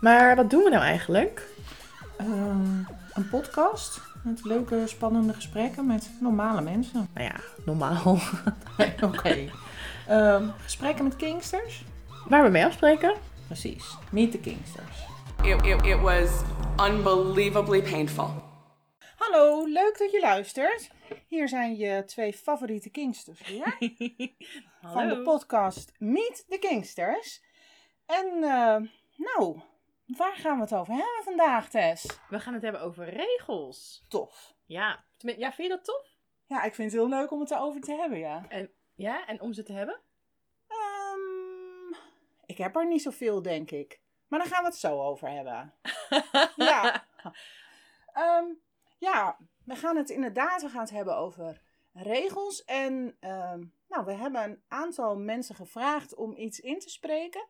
Maar wat doen we nou eigenlijk? Ehm, een podcast met leuke, spannende gesprekken met normale mensen. Nou ja, normaal. Oké. Ehm, gesprekken met Kingsters? Waar we mee afspreken? Precies. Meet the Kingsters. It, it, it was unbelievably painful. Hallo, leuk dat je luistert. Hier zijn je twee favoriete Kingsters weer. Van de podcast Meet the Kingsters. En eh, nou, waar gaan we het over hebben vandaag, Tess? We gaan het hebben over regels. Tof. Ja, tenmin- ja vind je dat tof? Ja, ik vind het heel leuk om het erover te hebben, ja. En, ja, en om ze te hebben? Ehm, ik heb er niet zoveel, denk ik. Maar daar gaan we het zo over hebben. Ja. Ehm, ja, we gaan het inderdaad we gaan het hebben over regels. En ehm, nou, we hebben een aantal mensen gevraagd om iets in te spreken.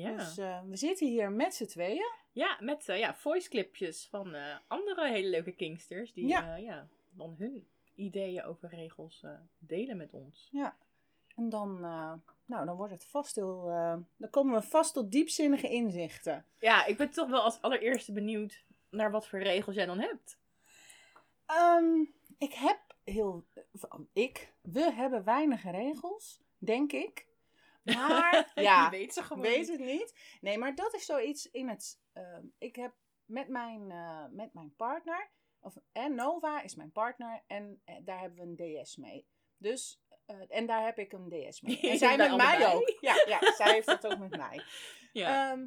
Ja. Dus eh, we zitten hier met z'n tweeën. Ja, met eh, ja, voice clipjes van eh, andere hele leuke kingsters. Die Ja. ja. dan hun ideeën over regels delen met ons. Ja. En dan, nou, dan wordt het vast heel. dan komen we vast tot diepzinnige inzichten. Ja, ik ben toch wel als allereerste benieuwd naar wat voor regels jij dan hebt. Ehm, ik heb heel. Ik, we hebben weinig regels, denk ik. Maar ja, Je weet ze gewoon weet niet. het niet. Nee, maar dat is zoiets in het. ehm, ik heb met mijn, eh, met mijn partner. Of, en Nova is mijn partner. En eh, daar hebben we een DS mee. Dus. eh, en daar heb ik een DS mee. En zij met mij ook. Ja, ja, zij heeft dat ook met mij. Ja. Ehm,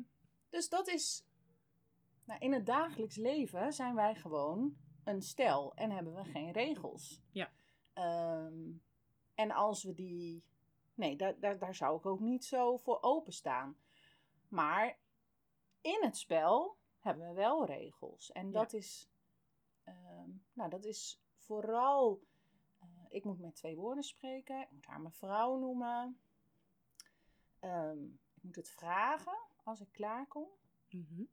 dus dat is. Nou, in het dagelijks leven zijn wij gewoon een stel en hebben we geen regels. Ja. Ehm, en als we die. Nee, daar, daar, daar zou ik ook niet zo voor openstaan. Maar in het spel hebben we wel regels. En dat is. ehm, nou, dat is vooral. eh, ik moet met twee woorden spreken. Ik moet haar mevrouw noemen. Ehm, ik moet het vragen als ik klaarkom. Mhm.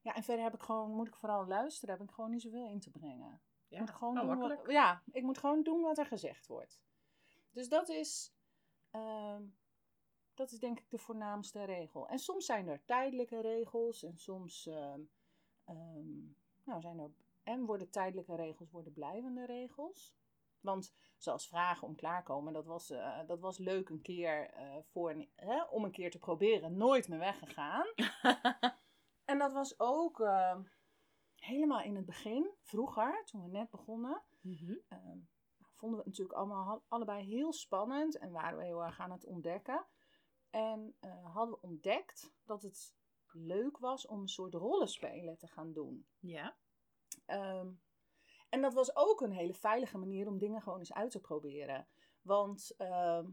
Ja, en verder heb ik gewoon, moet ik vooral luisteren. Daar heb ik gewoon niet zoveel in te brengen. ja. Ik moet gewoon Oh, doen makkelijk. wat, ja, ik moet gewoon doen wat er gezegd wordt. Dus dat is, ehm, dat is denk ik de voornaamste regel. En soms zijn er tijdelijke regels en soms ehm, ehm, nou, zijn er, en worden tijdelijke regels worden blijvende regels. Want zoals vragen om klaarkomen, dat was, eh, dat was leuk een keer eh, voor een, hè, om een keer te proberen. Nooit meer weggegaan. En dat was ook helemaal in het begin, vroeger, toen we net begonnen. Mhm. Vonden we het natuurlijk allemaal allebei heel spannend en waren we heel erg aan het ontdekken. En eh, hadden we ontdekt dat het leuk was om een soort rollenspelen te gaan doen. Ja. Ehm, en dat was ook een hele veilige manier om dingen gewoon eens uit te proberen. Want ehm,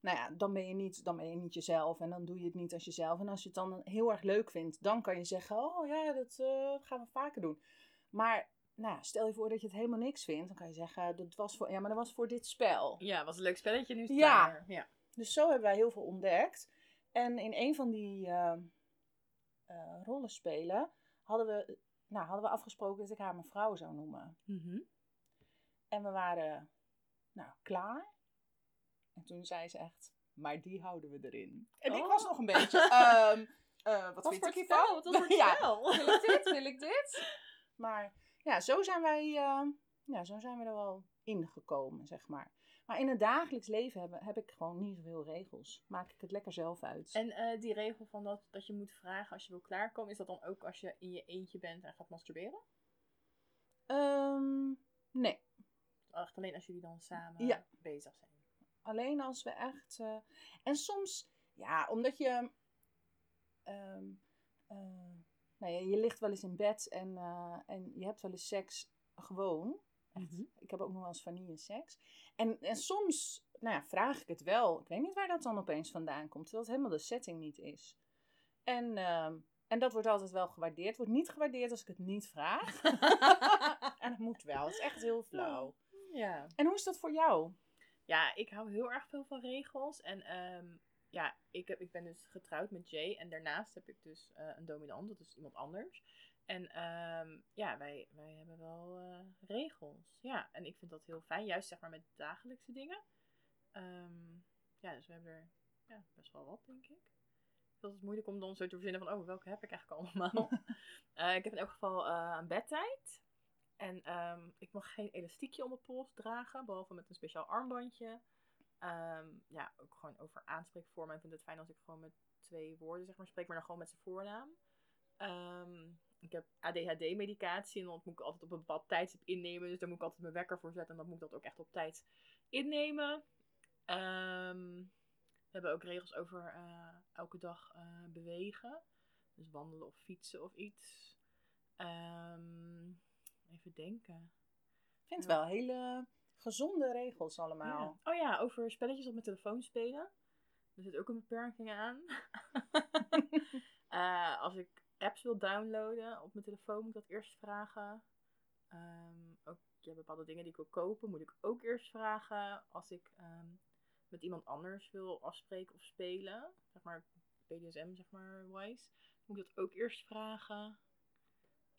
nou ja, dan, ben je niet, dan ben je niet jezelf en dan doe je het niet als jezelf. En als je het dan heel erg leuk vindt, dan kan je zeggen: Oh ja, dat eh, gaan we vaker doen. Maar nou, stel je voor dat je het helemaal niks vindt, dan kan je zeggen: dat was voor, Ja, maar dat was voor dit spel. Ja, was een leuk spelletje. Nu is het Ja. klaar. Ja. Dus zo hebben wij heel veel ontdekt. En in een van die eh, eh, rollenspelen hadden we, nou, hadden we afgesproken dat ik haar mevrouw zou noemen. Mhm. En we waren nou, klaar. En toen zei ze echt, maar die houden we erin. En ik Oh. was nog een beetje, ehm, eh, wat Wat vind ik hiervan? Wat voor ja, spel? wil ik dit, wil ik dit? Maar ja, zo zijn wij, eh, ja, zo zijn we er wel ingekomen, zeg maar. Maar in het dagelijks leven heb, heb ik gewoon niet zoveel regels. Maak ik het lekker zelf uit. En eh, die regel van dat, dat je moet vragen als je wil klaarkomen, is dat dan ook als je in je eentje bent en gaat masturberen? Ehm, nee, Echt alleen als jullie dan samen Ja. bezig zijn. alleen als we echt. eh, en soms, ja, omdat je. ehm, eh, nou ja, je ligt wel eens in bed en, eh, en je hebt wel eens seks gewoon. Echt. Mhm. Ik heb ook nog wel eens vanille seks. En, en soms nou ja, vraag ik het wel. Ik weet niet waar dat dan opeens vandaan komt, terwijl het helemaal de setting niet is. En, ehm, en dat wordt altijd wel gewaardeerd. Wordt niet gewaardeerd als ik het niet vraag. en het moet wel. Het is echt heel flauw. Ja. En hoe is dat voor jou? Ja, ik hou heel erg veel van regels. En ehm, ja, ik, heb, ik ben dus getrouwd met Jay. En daarnaast heb ik dus eh, een dominant, dat is iemand anders. En ehm, ja, wij, wij hebben wel eh, regels. Ja, en ik vind dat heel fijn, juist zeg maar met dagelijkse dingen. Ehm, ja, dus we hebben er ja, best wel wat, denk ik. Dat is moeilijk om dan zo te verzinnen van, oh, welke heb ik eigenlijk allemaal? Eh, ik heb in elk geval een bedtijd. En ehm, ik mag geen elastiekje om mijn pols dragen, behalve met een speciaal armbandje. Ehm, ja, ook gewoon over aanspreekvormen. Ik vind het fijn als ik gewoon met twee woorden zeg maar spreek, maar dan gewoon met zijn voornaam. Ehm, ik heb ADHD-medicatie en dat moet ik altijd op een bepaald tijdstip innemen. Dus daar moet ik altijd mijn wekker voor zetten en dan moet ik dat ook echt op tijd innemen. Ehm, we hebben ook regels over eh, elke dag eh, bewegen. Dus wandelen of fietsen of iets. Even denken. Ik vind het wel hele gezonde regels allemaal. Ja. Oh ja, over spelletjes op mijn telefoon spelen. Er zit ook een beperking aan. Eh, als ik apps wil downloaden op mijn telefoon, moet ik dat eerst vragen. Ehm, ook ja, bepaalde dingen die ik wil kopen, moet ik ook eerst vragen. Als ik ehm, met iemand anders wil afspreken of spelen, zeg maar BDSM, zeg maar, wise, moet ik dat ook eerst vragen.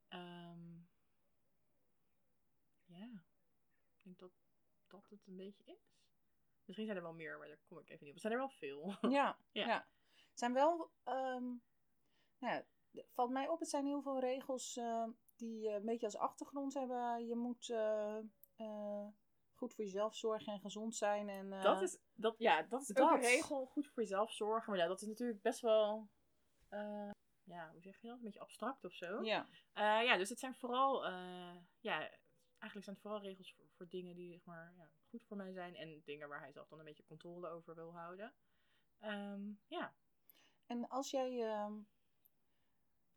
Ehm, ja, ik denk dat dat het een beetje is. Misschien zijn er wel meer, maar daar kom ik even niet op. Er zijn er wel veel. Ja, Ja. ja. Het zijn wel, ehm, nou valt mij op, het zijn heel veel regels eh, die eh, een beetje als achtergrond hebben. Je moet eh, goed voor jezelf zorgen en gezond zijn. En, Dat is, dat, ja, dat is ook een dat. regel. Goed voor jezelf zorgen. Maar ja, dat is natuurlijk best wel, ja, hoe zeg je dat? Een beetje abstract of zo. Ja, ja, dus het zijn vooral, ja, eigenlijk zijn het vooral regels voor, voor dingen die, zeg maar, ja, goed voor mij zijn. En dingen waar hij zelf dan een beetje controle over wil houden. Ehm, ja. en als jij ehm,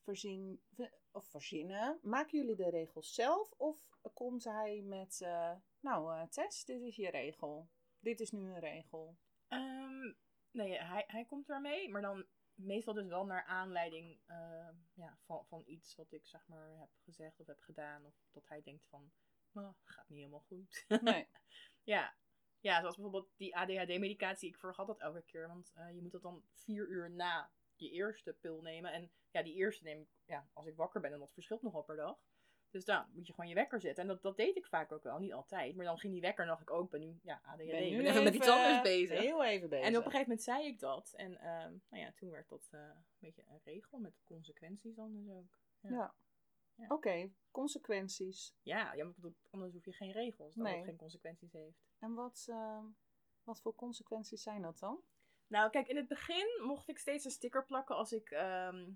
voorzien, v- of verzinnen, maken jullie de regels zelf? Of komt hij met, eh, nou eh, Tess, dit is je regel. Dit is nu een regel. Ehm, nee, hij, hij komt daarmee, maar dan meestal dus wel naar aanleiding eh, ja, van, van iets wat ik zeg maar heb gezegd of heb gedaan. Of dat hij denkt van, nou, gaat niet helemaal goed. Nee. ja. ja, zoals bijvoorbeeld die ADHD-medicatie. Ik vergat dat elke keer, want eh, je moet dat dan vier uur na je eerste pil nemen. En ja, die eerste neem ik ja, als ik wakker ben en dat verschilt nogal per dag. Dus dan moet je gewoon je wekker zetten. En dat, dat deed ik vaak ook wel, niet altijd. Maar dan ging die wekker en dacht ik ook, ik ben nu ja, ADHD. Ben nu ben even met iets anders bezig. Heel even bezig. En op een gegeven moment zei ik dat. En ehm, nou ja, toen werd dat eh, een beetje een regel met consequenties dan dus ook. Ja. Ja. Ja. Oké, consequenties. Ja, ja maar anders hoef je geen regels Nee. het geen consequenties heeft. En wat, ehm, wat voor consequenties zijn dat dan? Nou, kijk, in het begin mocht ik steeds een sticker plakken als ik, ehm,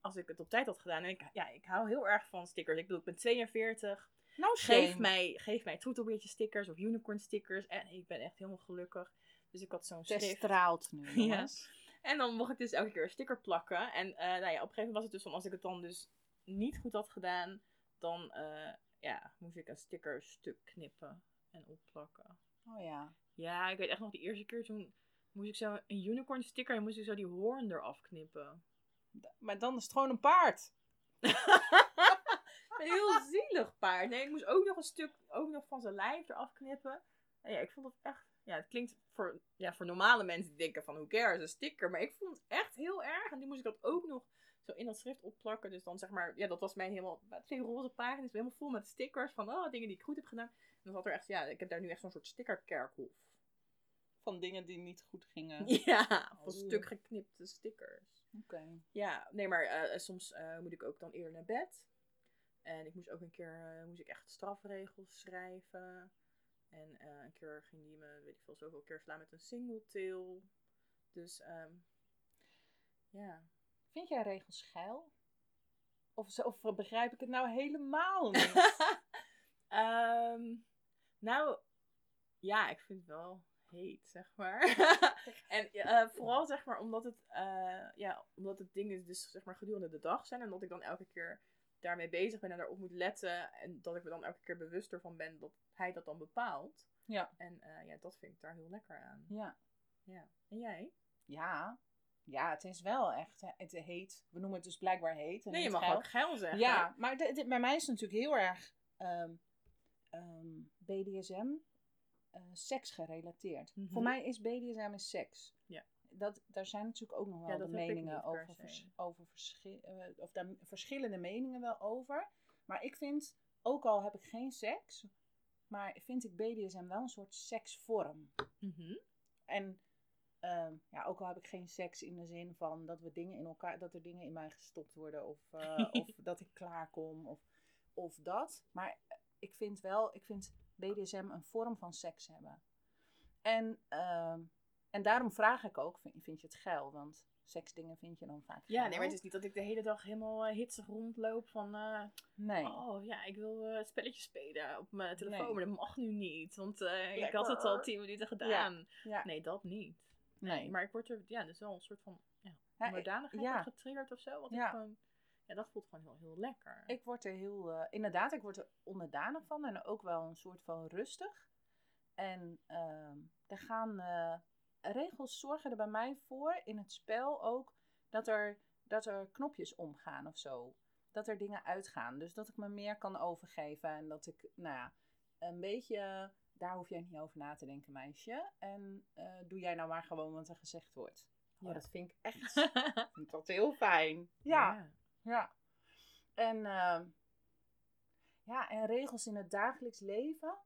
als ik het op tijd had gedaan. En ik, ja, ik hou heel erg van stickers. Ik bedoel, ik ben 42. Nou, Geef mij, geef mij troetelbeertje stickers of unicorn stickers. En ik ben echt helemaal gelukkig. Dus ik had zo'n Tess schrift. straalt nu, Ja. En dan mocht ik dus elke keer een sticker plakken. En eh, nou ja, op een gegeven moment was het dus van als ik het dan dus niet goed had gedaan, dan eh, ja, moest ik een sticker stuk knippen en opplakken. Oh ja. Ja, ik weet echt nog de eerste keer toen moest ik zo een unicorn sticker en moest ik zo die hoorn eraf knippen. Maar dan is het gewoon een paard. een heel zielig paard. Nee, ik moest ook nog een stuk ook nog van zijn lijf eraf knippen. En ja, ik vond het echt... Ja, het klinkt voor, ja, voor normale mensen die denken van, who cares, een sticker. Maar ik vond het echt heel erg. En die moest ik dat ook nog zo in dat schrift opplakken. Dus dan zeg maar, ja, dat was mijn helemaal... Twee roze pagina's, helemaal vol met stickers van, oh, dingen die ik goed heb gedaan. En dan zat er echt, ja, ik heb daar nu echt zo'n soort stickerkerkhof. Van dingen die niet goed gingen. Ja, van Oh. stuk geknipte stickers. Oké. Ja, nee, maar eh, soms eh, moet ik ook dan eerder naar bed. En ik moest ook een keer eh, moest ik echt strafregels schrijven. En eh, een keer ging die me, weet ik veel, zoveel keer slaan met een single tail. Dus, ehm ja. Vind jij regels geil? Of, of begrijp ik het nou helemaal niet? Ehm, nou, ja, ik vind het wel heet, zeg maar. en eh, vooral, zeg maar, omdat het, eh, ja, omdat het dingen dus, zeg maar, gedurende de dag zijn. En dat ik dan elke keer daarmee bezig ben en daarop moet letten. En dat ik me dan elke keer bewuster van ben dat hij dat dan bepaalt. Ja. En eh, ja, dat vind ik daar heel lekker aan. ja. Ja. En jij? Ja. Ja, het is wel echt. Het heet. We noemen het dus blijkbaar heet. en Nee, je mag geil. ook geil zeggen. Ja, maar de- de- bij mij is het natuurlijk heel erg ehm, ehm, BDSM, eh seks gerelateerd. Mhm. Voor mij is BDSM is seks. Ja. Dat, daar zijn natuurlijk ook nog wel Ja, de meningen over, vers- over verschi- eh, of daar verschillende meningen wel over. Maar ik vind, ook al heb ik geen seks, maar vind ik BDSM wel een soort seksvorm. Mhm. En ehm, ja, ook al heb ik geen seks in de zin van dat we dingen in elkaar, dat er dingen in mij gestopt worden of, eh, of dat ik klaarkom of, of dat. Maar ik vind wel, ik vind BDSM een vorm van seks hebben. En, ehm, en daarom vraag ik ook, vind, vind je het geil? Want seksdingen vind je dan vaak Ja, geil. nee, maar het is niet dat ik de hele dag helemaal eh, hitsig rondloop van... eh, Nee. Oh ja, ik wil spelletjes spelen op mijn telefoon, Nee. maar dat mag nu niet. Want ik had het al tien minuten gedaan. Ja. Nee, dat niet. Nee. Maar ik word er, ja, dus wel een soort van ja, Ja, onderdanigheid ja. getriggerd of zo. Want Ja. ik gewoon, ja, dat voelt gewoon heel, heel lekker. Ik word er heel, eh, inderdaad, ik word er onderdanig van en ook wel een soort van rustig. En ehm er gaan eh, regels zorgen er bij mij voor in het spel ook dat er, dat er knopjes omgaan of zo. Dat er dingen uitgaan. Dus dat ik me meer kan overgeven en dat ik, nou ja, een beetje, daar hoef jij niet over na te denken, meisje. En eh, doe jij nou maar gewoon wat er gezegd wordt. Ja. Oh, dat vind ik echt, vind dat heel fijn. ja. Ja. En, ehm, ja, en regels in het dagelijks leven.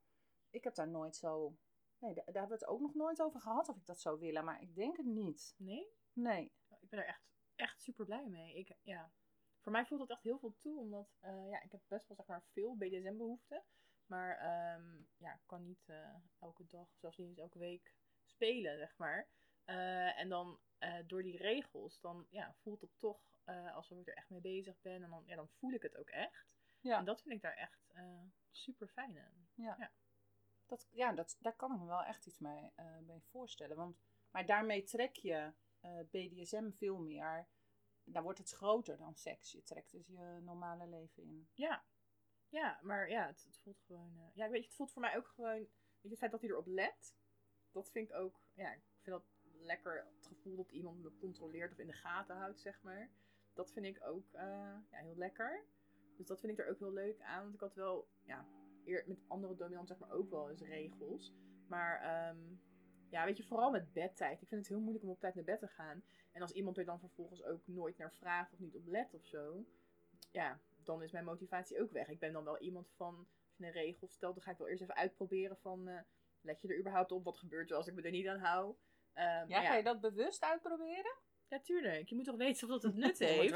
Ik heb daar nooit zo. Nee, daar, daar hebben we het ook nog nooit over gehad of ik dat zou willen, maar ik denk het niet. Nee? Nee. Ik ben er echt, echt super blij mee. Ik, ja, voor mij voelt dat echt heel veel toe, omdat eh, ja, ik heb best wel zeg maar, veel BDSM-behoeften. Maar ehm, ja, ik kan niet eh, elke dag, zelfs niet eens elke week spelen, zeg maar. Eh, en dan eh, door die regels, dan ja, voelt het toch alsof ik er echt mee bezig ben. En dan, ja, dan voel ik het ook echt. Ja. En dat vind ik daar echt super fijn aan. Dat, ja, dat, daar kan ik me wel echt iets mee, mee voorstellen. Want, maar daarmee trek je BDSM veel meer. Dan wordt het groter dan seks. Je trekt dus je normale leven in. Ja, ja maar ja, het, voelt gewoon. eh, ja, weet je, het voelt voor mij ook gewoon. Weet je, het feit dat hij erop let, dat vind ik ook. Ja, ik vind dat lekker. Het gevoel dat iemand me controleert of in de gaten houdt, zeg maar. Dat vind ik ook eh, ja, heel lekker. Dus dat vind ik er ook heel leuk aan. Want ik had wel, ja, eer, met andere dominanten zeg maar ook wel eens regels. Maar ehm, ja, weet je, vooral met bedtijd. Ik vind het heel moeilijk om op tijd naar bed te gaan. En als iemand er dan vervolgens ook nooit naar vraagt of niet op let of zo. Ja, dan is mijn motivatie ook weg. Ik ben dan wel iemand van, als je een regel stelt, dan ga ik wel eerst even uitproberen van, eh, let je er überhaupt op? Wat gebeurt er als ik me er niet aan hou? Ehm, Ja, maar ga ja, je dat bewust uitproberen? ja, tuurlijk. Je moet toch weten of dat het nut heeft?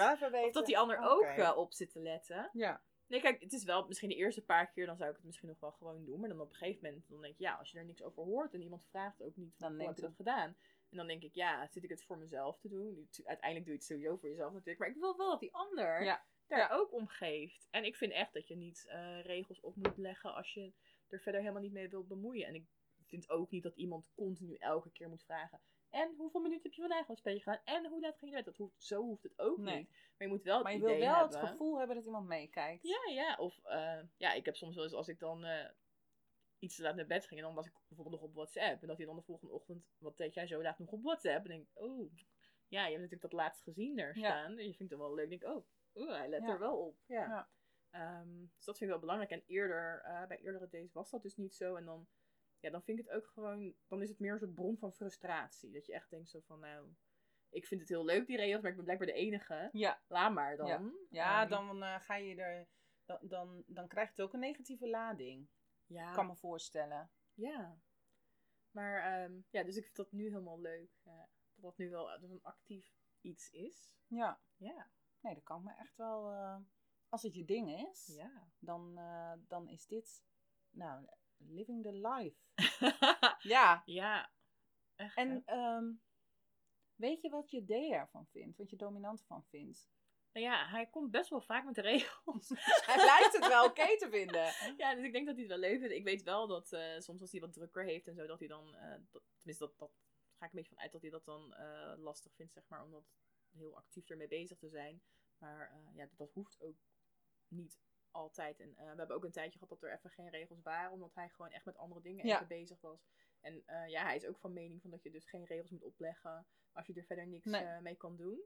Of dat die ander ook op zit te letten. Ja. Nee, kijk, het is wel misschien de eerste paar keer, dan zou ik het misschien nog wel gewoon doen. Maar dan op een gegeven moment, dan denk je, ja, als je er niks over hoort en iemand vraagt ook niet, Dan hoe heb je het- dat gedaan? En dan denk ik, ja, zit ik het voor mezelf te doen? Uiteindelijk doe je het sowieso voor jezelf natuurlijk. Maar ik wil wel dat die ander Ja. Daar ook om geeft. En ik vind echt dat je niet eh, regels op moet leggen als je er verder helemaal niet mee wilt bemoeien. En ik vind ook niet dat iemand continu elke keer moet vragen. En hoeveel minuten heb je vandaag een spelletje gedaan? En hoe laat ging je uit? Dat hoeft, zo hoeft het ook Nee. niet. Maar je moet wel het Maar je wil wel hebben. het gevoel hebben dat iemand meekijkt. Ja, ja. Of eh, ja, ik heb soms wel eens als ik dan eh, iets te laat naar bed ging en dan was ik bijvoorbeeld nog op WhatsApp. En dat hij dan de volgende ochtend, wat deed jij zo laat nog op WhatsApp? En denk ik, oh, ja, je hebt natuurlijk dat laatst gezien daar Ja. staan. En je vindt het wel leuk. Ik denk, oh, oeh, hij let er wel op. Ja. Ehm, dus dat vind ik wel belangrijk. En eerder, eh, bij eerdere dates was dat dus niet zo. En dan, ja, dan vind ik het ook gewoon, dan is het meer een soort bron van frustratie. Dat je echt denkt zo van, nou, ik vind het heel leuk die regels, maar ik ben blijkbaar de enige. Ja, Laat maar dan. Ja. ja Ehm, dan eh, ga je er. Dan, dan, dan krijgt het ook een negatieve lading. ja. kan me voorstellen. Ja. Maar ehm, ja, dus ik vind dat nu helemaal leuk. eh, dat dat nu wel een actief iets is. Ja. Ja. Nee, dat kan me echt wel. eh, als het je ding is, Ja. dan, eh, dan is dit. Nou, living the life. Ja. ja. Echt. En ehm, weet je wat je D ervan vindt? Wat je dominant van vindt? Nou ja, hij komt best wel vaak met de regels. Hij lijkt het wel oké te vinden. ja, dus ik denk dat hij het wel leuk vindt. Ik weet wel dat eh, soms als hij wat drukker heeft en zo, dat hij dan, dat, tenminste dat, dat ga ik een beetje van uit dat hij dat dan lastig vindt, zeg maar, omdat heel actief ermee bezig te zijn. Maar eh, ja, dat, dat hoeft ook niet altijd. En eh, we hebben ook een tijdje gehad dat er even geen regels waren, omdat hij gewoon echt met andere dingen Ja. even bezig was. En eh, ja, hij is ook van mening van dat je dus geen regels moet opleggen als je er verder niks Nee. mee kan doen.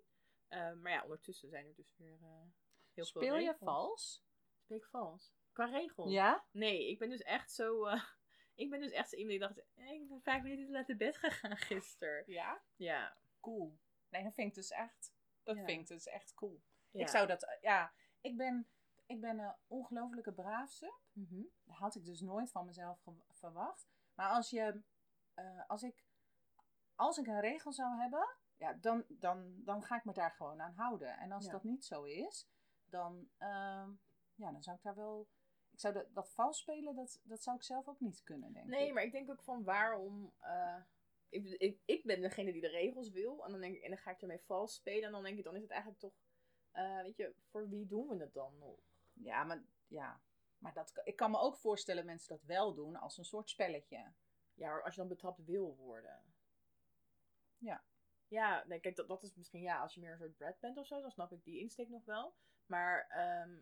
Maar ja, ondertussen zijn er dus weer heel veel Speel je vals? Speel ik vals? Qua regels? Ja? Nee, ik ben dus echt zo. ik ben dus echt zo iemand die dacht. ik ben vijf minuten naar bed gegaan gisteren. Ja. Ja. Cool. Nee, dat vind ik dus echt. Dat Ja. vind ik dus echt cool. ja. Ik zou dat. eh, Ja, ik ben. Ik ben een ongelofelijke braafse. Mhm. Dat had ik dus nooit van mezelf verwacht. Maar als je, eh, als ik als ik een regel zou hebben, ja, dan, dan, dan ga ik me daar gewoon aan houden. En als Ja. dat niet zo is, dan, ehm, ja, dan zou ik daar wel. Ik zou dat, dat vals spelen, dat, dat zou ik zelf ook niet kunnen, denk Nee, ik. maar ik denk ook van waarom. eh, ik, ik, ik ben degene die de regels wil. En dan, denk ik, en dan ga ik ermee vals spelen. En dan denk ik, dan is het eigenlijk toch. eh, weet je, voor wie doen we het dan nog? Ja, maar, ja. maar dat, ik kan me ook voorstellen dat mensen dat wel doen als een soort spelletje. Ja, als je dan betrapt wil worden. Ja. Ja, nee, kijk, dat, dat is misschien, ja, als je meer een soort Brad bent of zo, dan snap ik die insteek nog wel. Maar, ehm,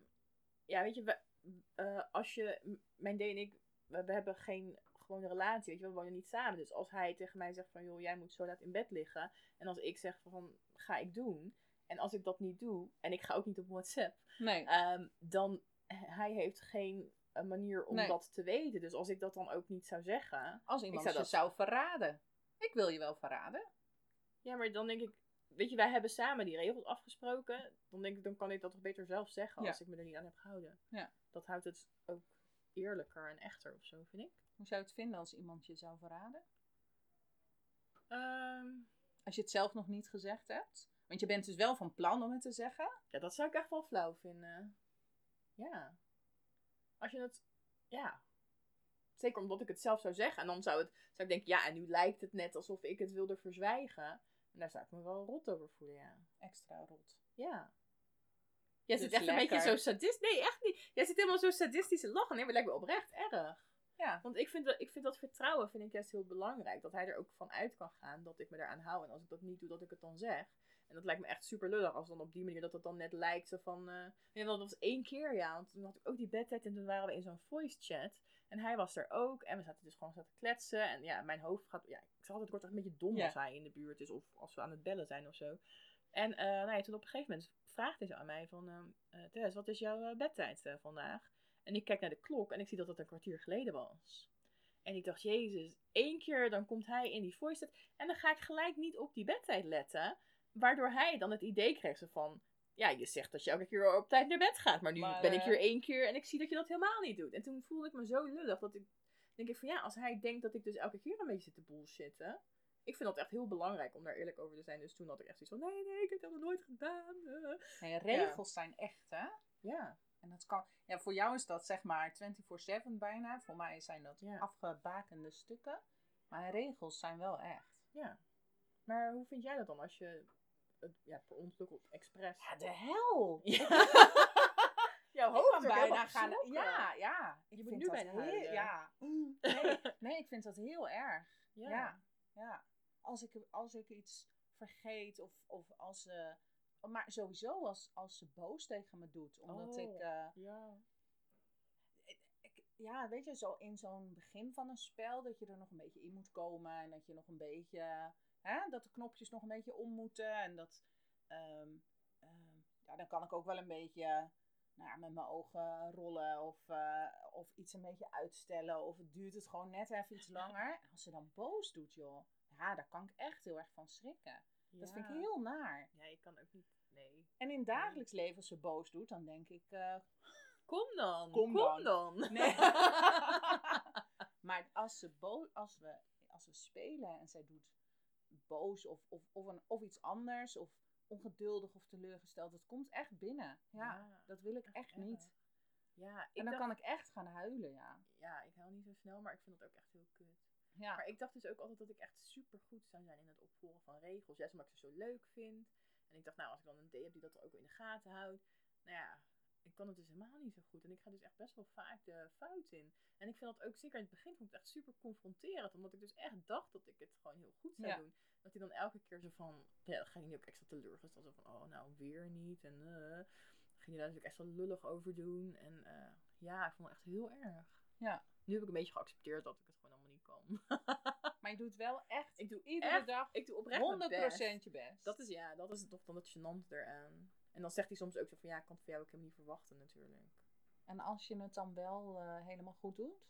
ja, weet je, we, eh, als je, mijn D en ik, we, we hebben geen gewone relatie, weet je, we wonen niet samen. Dus als hij tegen mij zegt van, joh, jij moet zo laat in bed liggen. En als ik zeg van, ga ik doen. En als ik dat niet doe, en ik ga ook niet op WhatsApp, Nee. Ehm, dan hij heeft geen eh, manier om Nee. dat te weten. Dus als ik dat dan ook niet zou zeggen. als iemand zou je dat- zou verraden. Ik wil je wel verraden. Ja, maar dan denk ik, weet je, wij hebben samen die regels afgesproken. Dan denk ik, dan kan ik dat toch beter zelf zeggen Ja. als ik me er niet aan heb gehouden. Ja. Dat houdt het ook eerlijker en echter of zo, vind ik. Hoe zou je het vinden als iemand je zou verraden? Ehm, Als je het zelf nog niet gezegd hebt. Want je bent dus wel van plan om het te zeggen. ja, dat zou ik echt wel flauw vinden. Ja. Als je het, ja. Zeker omdat ik het zelf zou zeggen. En dan zou, het, zou ik denken, ja, en nu lijkt het net alsof ik het wilde verzwijgen. En daar zou ik me wel rot over voelen, ja. Extra rot. Ja. Jij zit Dus echt een beetje zo sadistisch. Nee, echt niet. Jij zit helemaal zo sadistisch te lachen. Nee, maar het lijkt me oprecht erg. Ja. Want ik vind, dat, ik vind dat vertrouwen vind ik juist heel belangrijk. Dat hij er ook van uit kan gaan dat ik me eraan hou. En als ik dat niet doe, dat ik het dan zeg. En dat lijkt me echt super lullig. Als dan op die manier dat het dan net lijkt zo van... eh ja, dat was één keer, ja. Want toen had ik ook die bedtijd. En toen waren we in zo'n voice chat. En hij was er ook. En we zaten dus gewoon zaten kletsen. En ja, mijn hoofd gaat... Ja, ik zeg altijd, ik word echt een beetje dom Ja. als hij in de buurt is. Of als we aan het bellen zijn of zo. En eh, nou ja, toen op een gegeven moment vraagt hij zo aan mij van... eh, Tess, wat is jouw bedtijd vandaag? En ik kijk naar de klok en ik zie dat het een kwartier geleden was. En ik dacht, jezus, één keer dan komt hij in die voice chat en dan ga ik gelijk niet op die bedtijd letten. Waardoor hij dan het idee kreeg van, ja, je zegt dat je elke keer op tijd naar bed gaat, maar nu Maar, ben ik eh, hier één keer en ik zie dat je dat helemaal niet doet. En toen voelde ik me zo lullig dat ik, denk ik van ja, als hij denkt dat ik dus elke keer een beetje zit te bullshitten. Ik vind dat echt heel belangrijk om daar eerlijk over te zijn. Dus toen had ik echt zoiets van, nee, nee, ik heb dat nog nooit gedaan. eh. Nee, regels zijn echt, hè? Ja, En dat kan, ja, voor jou is dat zeg maar 24-7 bijna. Voor mij zijn dat Ja. afgebakende stukken. Maar regels zijn wel echt. ja. Maar hoe vind jij dat dan als je het ja, per ongeluk of expres... Ja, de hel! Ja. Jouw hoofd bijna gaan. Ja, ja. Ik Je moet nu bijna heel- huilen. Ja. Nee, nee, ik vind dat heel erg. Ja. Ja. ja. Als, ik, als ik iets vergeet of, of als ze. Maar sowieso als, als ze boos tegen me doet. Omdat Oh. ik. eh, Ja. ik, ja, weet je, zo in zo'n begin van een spel, dat je er nog een beetje in moet komen en dat je nog een beetje, hè, dat de knopjes nog een beetje om moeten en dat, ehm, ehm, ja, dan kan ik ook wel een beetje, nou ja, met mijn ogen rollen of, eh, of iets een beetje uitstellen of het duurt het gewoon net even iets langer. En als ze dan boos doet, joh, ja, daar kan ik echt heel erg van schrikken. Dat vind ik heel naar. Ja, je kan ook niet... Nee. En in dagelijks leven, als ze boos doet, dan denk ik, eh, Kom dan. Kom dan. dan. Nee. maar als, ze bo- als, we, als we spelen en zij doet boos of, of, of, een, of iets anders, of ongeduldig of teleurgesteld, dat komt echt binnen. Ja, Ja, dat wil ik echt niet. Ja, ik En dan dacht, kan ik echt gaan huilen, ja. ja, ik huil niet zo snel, maar ik vind dat ook echt heel kut. Ja, Maar ik dacht dus ook altijd dat ik echt super goed zou zijn in het opvolgen van regels. Juist omdat ik ze zo leuk vind. En ik dacht, nou, als ik dan een D heb die dat er ook in de gaten houdt. Nou ja, ik kan het dus helemaal niet zo goed. En ik ga dus echt best wel vaak de fout in. En ik vind dat ook zeker in het begin vond ik het echt super confronterend. Omdat ik dus echt dacht dat ik het gewoon heel goed zou Ja. doen. Dat hij dan elke keer zo van, ja, dan ga je nu ook extra teleurgesteld. Zo van, oh, nou, weer niet. En eh dan ging je daar natuurlijk echt zo lullig over doen. En eh, ja, ik vond het echt heel erg. Ja. Nu heb ik een beetje geaccepteerd dat ik het maar je doet wel echt Ik doe iedere echt- dag Ik doe oprecht mijn 100% best. je best. Dat is ja, dat is toch dan het gênant eraan. En dan zegt hij soms ook zo van ja, ik kan het van jou ook helemaal niet verwachten natuurlijk. En als je het dan wel eh, helemaal goed doet,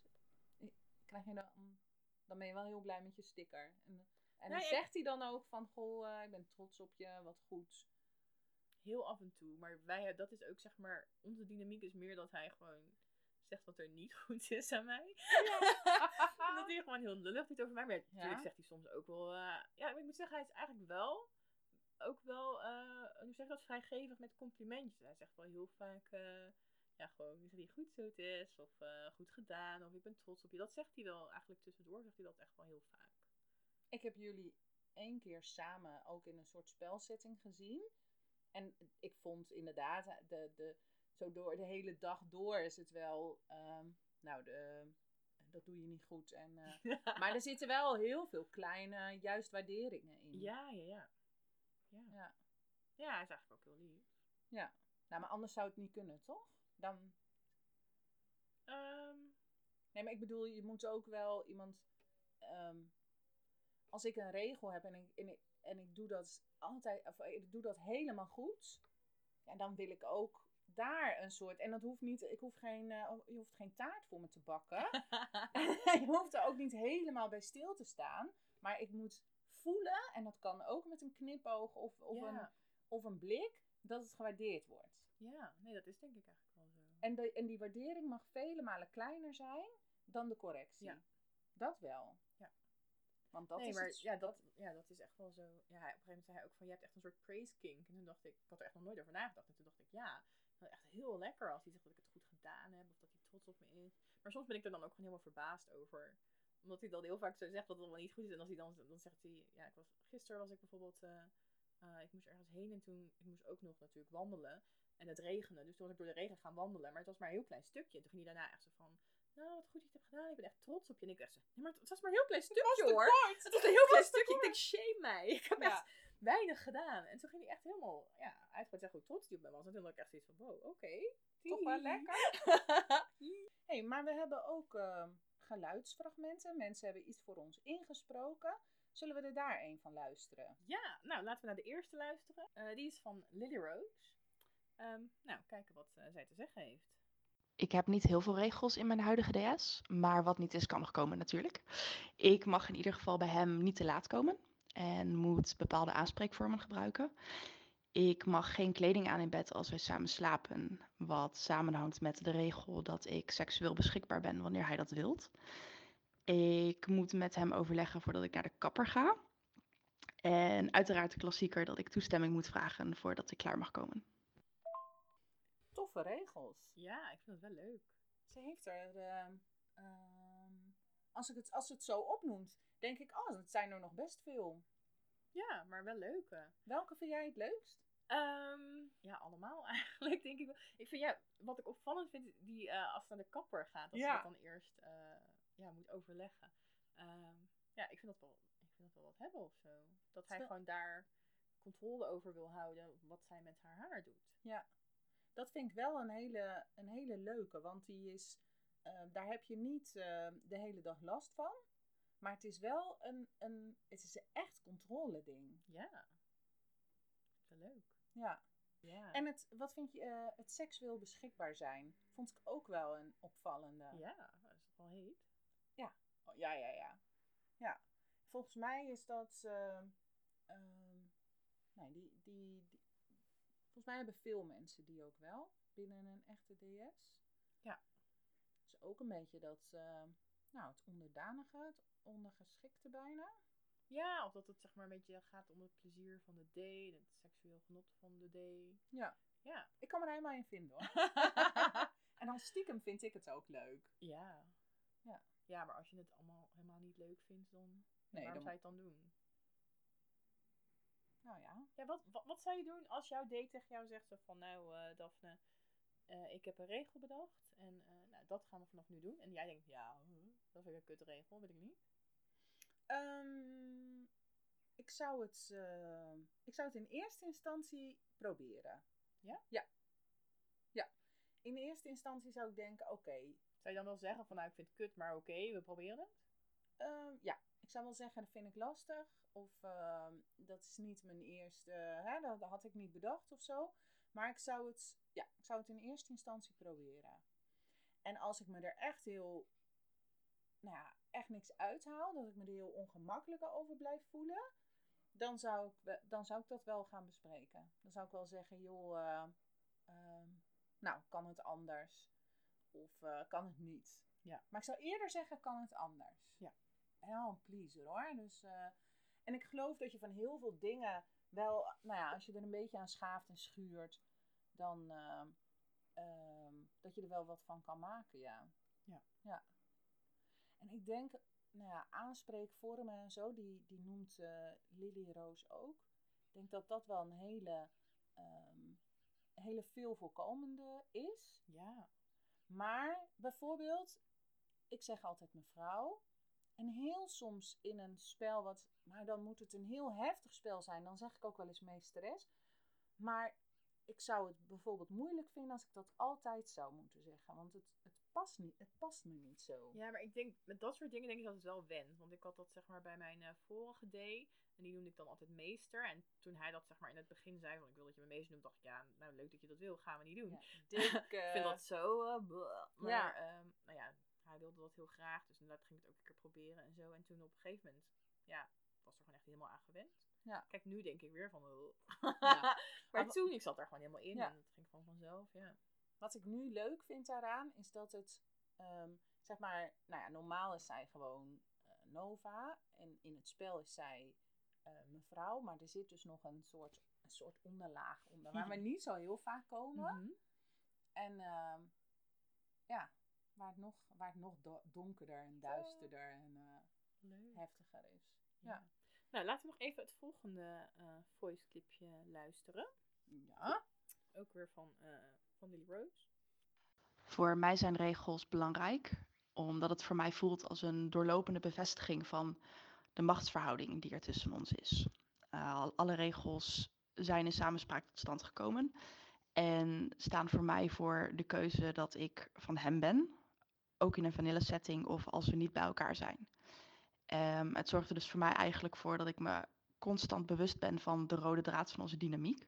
krijg je dan, dan ben je wel heel blij met je sticker. En, en Nou, zegt hij dan ook van, goh, eh, ik ben trots op je, wat goed. Heel af en toe. Maar wij, dat is ook zeg maar, onze dynamiek is meer dat hij gewoon zegt wat er niet goed is aan mij. en dat hij gewoon heel lullig doet over mij. Maar natuurlijk zegt hij soms ook wel... eh, ja, ik moet zeggen, hij is eigenlijk wel... Ook wel, hoe zeg je dat, vrijgevig met complimentjes. Hij zegt wel heel vaak... eh, ja, gewoon hij goed zo het is. Of goed gedaan. Of ik ben trots op je. Dat zegt hij wel eigenlijk tussendoor. Zegt hij dat echt wel heel vaak. Ik heb jullie één keer samen ook in een soort spelsetting gezien. En ik vond inderdaad, de, de, zo door de hele dag door is het wel, ehm, nou, de, dat doe je niet goed. En, eh, maar er zitten wel heel veel kleine, juist waarderingen in. Ja, ja, ja. Ja. Ja. ja, hij is eigenlijk ook heel lief. Ja. Nou, maar anders zou het niet kunnen, toch? Dan, Ehm, nee, maar ik bedoel, je moet ook wel iemand, ehm, als ik een regel heb en ik, en ik, en ik doe dat altijd, of ik doe dat helemaal goed, ja, dan wil ik ook daar een soort, en dat hoeft niet, ik hoef geen, eh, je hoeft geen taart voor me te bakken. je hoeft er ook niet helemaal bij stil te staan. Maar ik moet voelen, en dat kan ook met een knipoog of, of, Ja. een, of een blik, dat het gewaardeerd wordt. ja, nee, dat is denk ik eigenlijk wel zo. En, de, en die waardering mag vele malen kleiner zijn dan de correctie. Ja. Dat wel. Ja. Want dat nee, is maar het- ja, dat, ja, dat is echt wel zo. Ja, op een gegeven moment zei hij ook van, je hebt echt een soort praise kink. En toen dacht ik, ik had er echt nog nooit over nagedacht. En toen dacht ik, ja, echt heel lekker als hij zegt dat ik het goed gedaan heb. Of dat hij trots op me is. Maar soms ben ik er dan ook gewoon helemaal verbaasd over. Omdat hij dan heel vaak zo zegt dat het allemaal niet goed is. En als hij dan, dan zegt hij, ja, ik was, gisteren was ik bijvoorbeeld, eh, eh, ik moest ergens heen. En toen, ik moest ook nog natuurlijk wandelen. En het regende, dus toen was ik door de regen gaan wandelen. Maar het was maar een heel klein stukje. En toen ging hij daarna echt zo van, nou, wat goed dat je het hebt gedaan. Ik ben echt trots op je. En ik nee, maar het was maar een heel klein stukje hoor. Het was een heel klein stukje. Ik denk, shame mij. Ik heb Ja. echt weinig gedaan. En toen ging hij echt helemaal, ja, uitgebreid zeggen hoe trots hij op me was. En toen had ik echt zoiets van, wow, oké. Toch wel lekker. hey, maar we hebben ook eh, geluidsfragmenten. Mensen hebben iets voor ons ingesproken. Zullen we er daar een van luisteren? ja, nou, laten we naar de eerste luisteren. Eh, die is van Lily Rose. Ehm, nou, kijken wat eh, zij te zeggen heeft. Ik heb niet heel veel regels in mijn huidige DS, maar wat niet is, kan nog komen natuurlijk. Ik mag in ieder geval bij hem niet te laat komen en moet bepaalde aanspreekvormen gebruiken. Ik mag geen kleding aan in bed als wij samen slapen, wat samenhangt met de regel dat ik seksueel beschikbaar ben wanneer hij dat wilt. Ik moet met hem overleggen voordat ik naar de kapper ga. En uiteraard de klassieker dat ik toestemming moet vragen voordat ik klaar mag komen. Toffe regels. Ja, ik vind het wel leuk. Ze heeft er. ehm, ehm, als, ik het, als ze het zo opnoemt, denk ik, oh, het zijn er nog best veel. Ja, maar wel leuk. eh. Welke vind jij het leukst? Ehm, ja, allemaal eigenlijk, denk ik wel. Ik vind, ja, wat ik opvallend vind, die eh, als het naar de kapper gaat, dat Ja. ze dat dan eerst eh, ja, moet overleggen. Ehm, ja, ik vind, dat wel, ik vind dat wel wat hebben of zo. Dat hij Stel- gewoon daar controle over wil houden wat zij met haar haar doet. Ja, dat vind ik wel een hele, een hele leuke, want die is, eh, daar heb je niet eh, de hele dag last van. Maar het is wel een, een, het is een echt controle ding. Ja, wel leuk. Ja. Ja. En het, wat vind je, eh, het seksueel beschikbaar zijn, vond ik ook wel een opvallende. ja, dat is toch wel heet. Oh, ja, ja, ja. Ja. Volgens mij is dat, eh, ehm, nee, die, die, die, volgens mij hebben veel mensen die ook wel binnen een echte DS. Ja. Dus ook een beetje dat, eh, nou, het onderdanige, het ondergeschikte bijna. Ja, of dat het zeg maar een beetje gaat om het plezier van de day, het seksueel genot van de day. Ja. Ja. Ik kan me er helemaal in vinden hoor. en dan stiekem vind ik het ook leuk. Ja. Ja. Ja, maar als je het allemaal helemaal niet leuk vindt, dan Nee, waarom dan, zou je het dan doen? Nou ja. Ja, wat, wat, wat zou je doen als jouw date tegen jou zegt zo van, nou eh, Daphne, eh, ik heb een regel bedacht en eh, nou, dat gaan we vanaf nu doen. En jij denkt, ja, huh, dat vind ik een kutregel, weet ik niet. Ehm, ik, zou het, ik zou het in eerste instantie proberen. Ja? Ja. Ja. In eerste instantie zou ik denken, oké, Zou je dan wel zeggen van, nou ik vind het kut, maar oké, we proberen het? ehm, ja, ik zou wel zeggen, dat vind ik lastig. Of ehm, dat is niet mijn eerste, hè, dat, dat had ik niet bedacht of zo. Maar ik zou, het, ja, ik zou het in eerste instantie proberen. En als ik me er echt heel, nou ja, echt niks uithaal, dat ik me er heel ongemakkelijk over blijf voelen, dan zou ik, dan zou ik dat wel gaan bespreken. Dan zou ik wel zeggen, joh, eh, ehm, nou, kan het anders? of eh, kan het niet. Ja. Maar ik zou eerder zeggen, kan het anders. Ja. Wel een pleaser hoor. Dus, eh, en ik geloof dat je van heel veel dingen wel, nou ja, als je er een beetje aan schaaft en schuurt, dan ehm, ehm, dat je er wel wat van kan maken, ja. Ja. ja. En ik denk, nou ja, aanspreekvormen en zo, die, die noemt eh, Lily Roos ook. Ik denk dat dat wel een hele, ehm, hele veel voorkomende is. Ja. Maar bijvoorbeeld, ik zeg altijd mevrouw. En heel soms in een spel wat, maar dan moet het een heel heftig spel zijn. Dan zeg ik ook wel eens meesteres. Maar ik zou het bijvoorbeeld moeilijk vinden als ik dat altijd zou moeten zeggen. Want het, het, past, niet, het past me niet zo. Ja, maar ik denk, met dat soort dingen denk ik dat het wel went. Want ik had dat zeg maar bij mijn eh, vorige day. En die noemde ik dan altijd meester. En toen hij dat zeg maar in het begin zei, van ik wil dat je me meester noemt, dacht ik, ja, nou leuk dat je dat wil, gaan we niet doen. Ja, dik, ik vind dat zo, eh, maar Ja. ehm, nou ja, hij wilde dat heel graag. Dus inderdaad ging ik het ook een keer proberen en zo. En toen op een gegeven moment, ja, was er gewoon echt helemaal aan gewend. Ja. Kijk, nu denk ik weer van, oh. Ja. maar toen, ik zat er gewoon helemaal in Ja. en het ging gewoon vanzelf, ja. Wat ik nu leuk vind daaraan is dat het, ehm, zeg maar, nou ja, normaal is zij gewoon eh, Nova. En in het spel is zij eh, mevrouw. Maar er zit dus nog een soort, een soort onderlaag onder. Waar we niet zo heel vaak komen. Mhm. En ehm, ja, waar het nog, waar het nog do- donkerder en duisterder en eh, heftiger is. Ja. Ja. Nou, laten we nog even het volgende eh voice clipje luisteren. Ja. Ook weer van, eh van Lily Rose. Voor mij zijn regels belangrijk, omdat het voor mij voelt als een doorlopende bevestiging van de machtsverhouding die er tussen ons is. Al- alle regels zijn in samenspraak tot stand gekomen en staan voor mij voor de keuze dat ik van hem ben, ook in een vanille setting of als we niet bij elkaar zijn. Ehm, het zorgt er dus voor mij eigenlijk voor dat ik me constant bewust ben van de rode draad van onze dynamiek.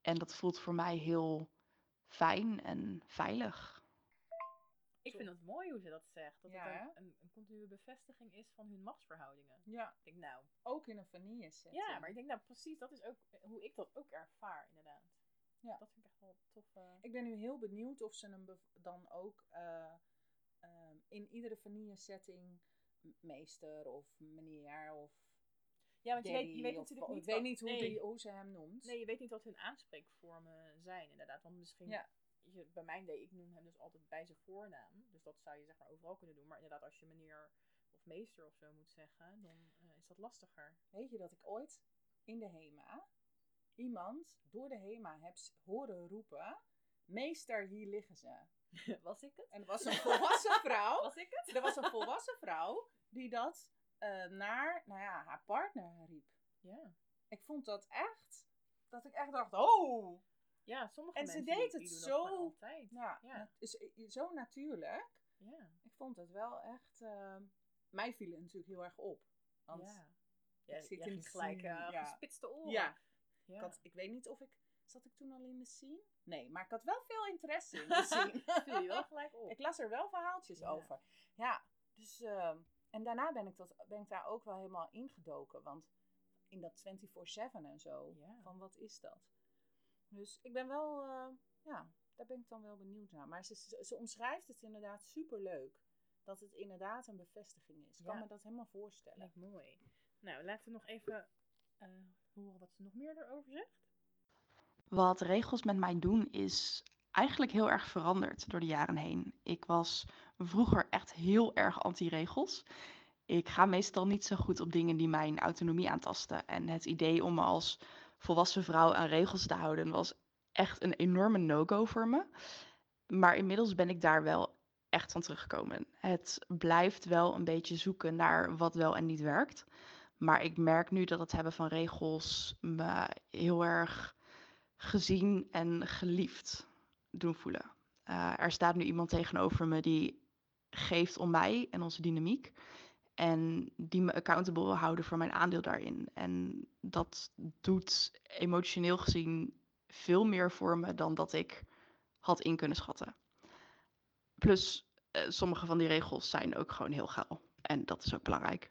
En dat voelt voor mij heel fijn en veilig. Ik vind het mooi hoe ze dat zegt. Dat Ja, het een, een, een continue bevestiging is van hun machtsverhoudingen. ja, Ik denk nou, ook in een vanille setting. ja, maar ik denk nou precies, dat is ook hoe ik dat ook ervaar inderdaad. Ja. Dat vind ik echt wel tof. eh. Ik ben nu heel benieuwd of ze hem dan ook eh, ehm, in iedere vanille setting meester of meneer of Ja, want je weet, je weet of- natuurlijk of niet ik weet niet hoe, nee. die, hoe ze hem noemt. Nee, je weet niet wat hun aanspreekvormen zijn inderdaad. Want misschien, Ja. je, bij mijn day, ik noem hem dus altijd bij zijn voornaam. Dus dat zou je zeg maar overal kunnen doen. Maar inderdaad, als je meneer of meester of zo moet zeggen, dan eh, is dat lastiger. Weet je dat ik ooit in de HEMA iemand door de HEMA heb horen roepen: Meester, hier liggen ze. Was ik het? En er was een volwassen vrouw. Was ik het? Er was een volwassen vrouw die dat eh, naar nou ja, haar partner riep. Ja. Ik vond dat echt, dat ik echt dacht: Oh! Ja, sommige En ze deed die, het die zo- altijd. Ja, Ja. is eh, zo natuurlijk. Ja. Ik vond het wel echt. eh, mij viel het natuurlijk heel erg op. Want ja. Ik zit in gelijk eh, ja. gespitste oren. ja, ja. Ik, had, ik weet niet of ik. Zat ik toen al in de scene? Nee, maar ik had wel veel interesse in de scene. viel je wel gelijk op. ik las er wel verhaaltjes Ja. over. Ja, dus. ehm, en daarna ben ik, dat, ben ik daar ook wel helemaal ingedoken. Want in dat 24-7 en zo. Ja. Van wat is dat? Dus ik ben wel. eh, ja, daar ben ik dan wel benieuwd naar. Maar ze, ze, ze omschrijft het inderdaad super leuk. Dat het inderdaad een bevestiging is. Ik kan me dat helemaal voorstellen. Lijkt mooi. Nou, laten we nog even eh, horen wat ze nog meer erover zegt. Wat regels met mij doen is eigenlijk heel erg veranderd door de jaren heen. Ik was vroeger echt heel erg anti-regels. Ik ga meestal niet zo goed op dingen die mijn autonomie aantasten. En het idee om me als volwassen vrouw aan regels te houden was echt een enorme no-go voor me. Maar inmiddels ben ik daar wel echt van teruggekomen. Het blijft wel een beetje zoeken naar wat wel en niet werkt. Maar ik merk nu dat het hebben van regels me heel erg gezien en geliefd doen voelen. Eh, er staat nu iemand tegenover me die geeft om mij en onze dynamiek. En die me accountable wil houden voor mijn aandeel daarin. En dat doet emotioneel gezien veel meer voor me dan dat ik had in kunnen schatten. Plus, eh, sommige van die regels zijn ook gewoon heel geil. En dat is ook belangrijk.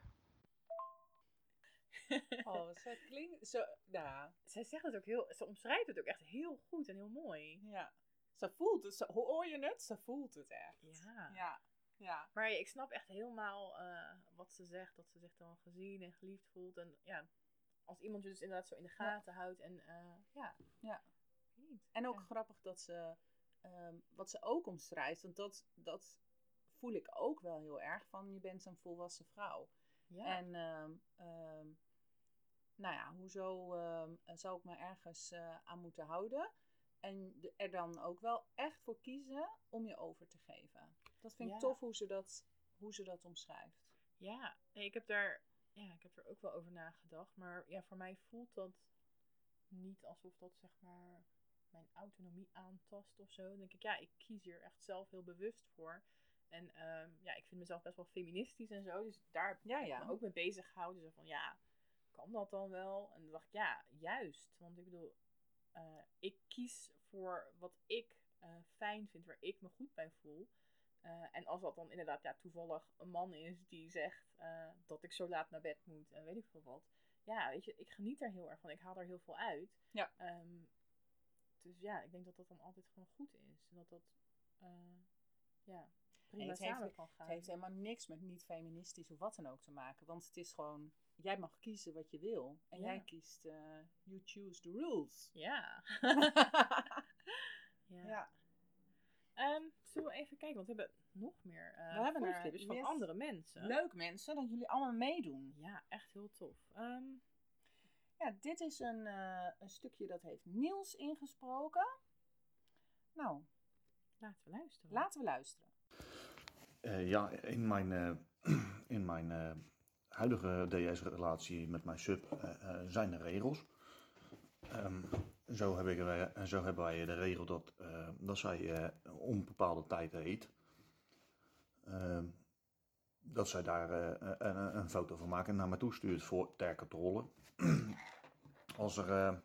Oh, ze klinkt zo. Ja, Zij zegt het ook heel, ze omschrijft het ook echt heel goed en heel mooi. ja. Ze voelt het. Ze, hoor je het? Ze voelt het echt. Ja. Ja. Ja. Maar ik snap echt helemaal eh, wat ze zegt. Dat ze zich dan gezien en geliefd voelt. En ja, als iemand je dus inderdaad zo in de gaten houdt. En eh, ja. Ja. Niet. En ook Ja. grappig dat ze, ehm, wat ze ook omschrijft, want dat, dat voel ik ook wel heel erg van, je bent een volwassen vrouw. Ja. En ehm, nou ja, hoezo ehm, zou ik me ergens eh, aan moeten houden? En er dan ook wel echt voor kiezen om je over te geven. Dat vind ik Ja. tof hoe ze dat, hoe ze dat omschrijft. Ja, nee, ik heb daar, ja, ik heb er ook wel over nagedacht. Maar ja, voor mij voelt dat niet alsof dat zeg maar mijn autonomie aantast of zo. Dan denk ik, ja, ik kies hier echt zelf heel bewust voor. En ehm, ja, ik vind mezelf best wel feministisch en zo. Dus daar Ja, heb ik ja. me ook mee bezig gehouden. Dus van, ja, kan dat dan wel? En dan dacht ik, ja, juist. Want ik bedoel, eh, ik kies voor wat ik eh, fijn vind, waar ik me goed bij voel. Eh, en als dat dan inderdaad ja, toevallig een man is die zegt eh, dat ik zo laat naar bed moet en weet ik veel wat. Ja, weet je, ik geniet er heel erg van. Ik haal er heel veel uit. Ja. Ehm, dus ja, ik denk dat dat dan altijd gewoon goed is. En dat dat eh, ja, prima heeft- samen kan gaan. Het heeft helemaal niks met niet feministisch of wat dan ook te maken. Want het is gewoon, jij mag kiezen wat je wil. En Ja. jij kiest, eh, you choose the rules. Ja. ja. ja. Ehm, zullen we even kijken, want we hebben nog meer eh We hebben er- voiceclips van yes. andere mensen. Leuk mensen, dat jullie allemaal meedoen. Ja, echt heel tof. Ehm, Ja, dit is een, eh, een stukje dat heeft Niels ingesproken. Nou, laten we luisteren. laten we luisteren. Eh, ja, in mijn, eh, in mijn eh, huidige DS-relatie met mijn sub eh, eh, zijn er regels. Ehm, zo, heb ik, zo hebben wij de regel dat, eh, dat zij om bepaalde tijd eet. Ehm, dat zij daar een, een foto van maken en naar me toe stuurt voor ter controle. als er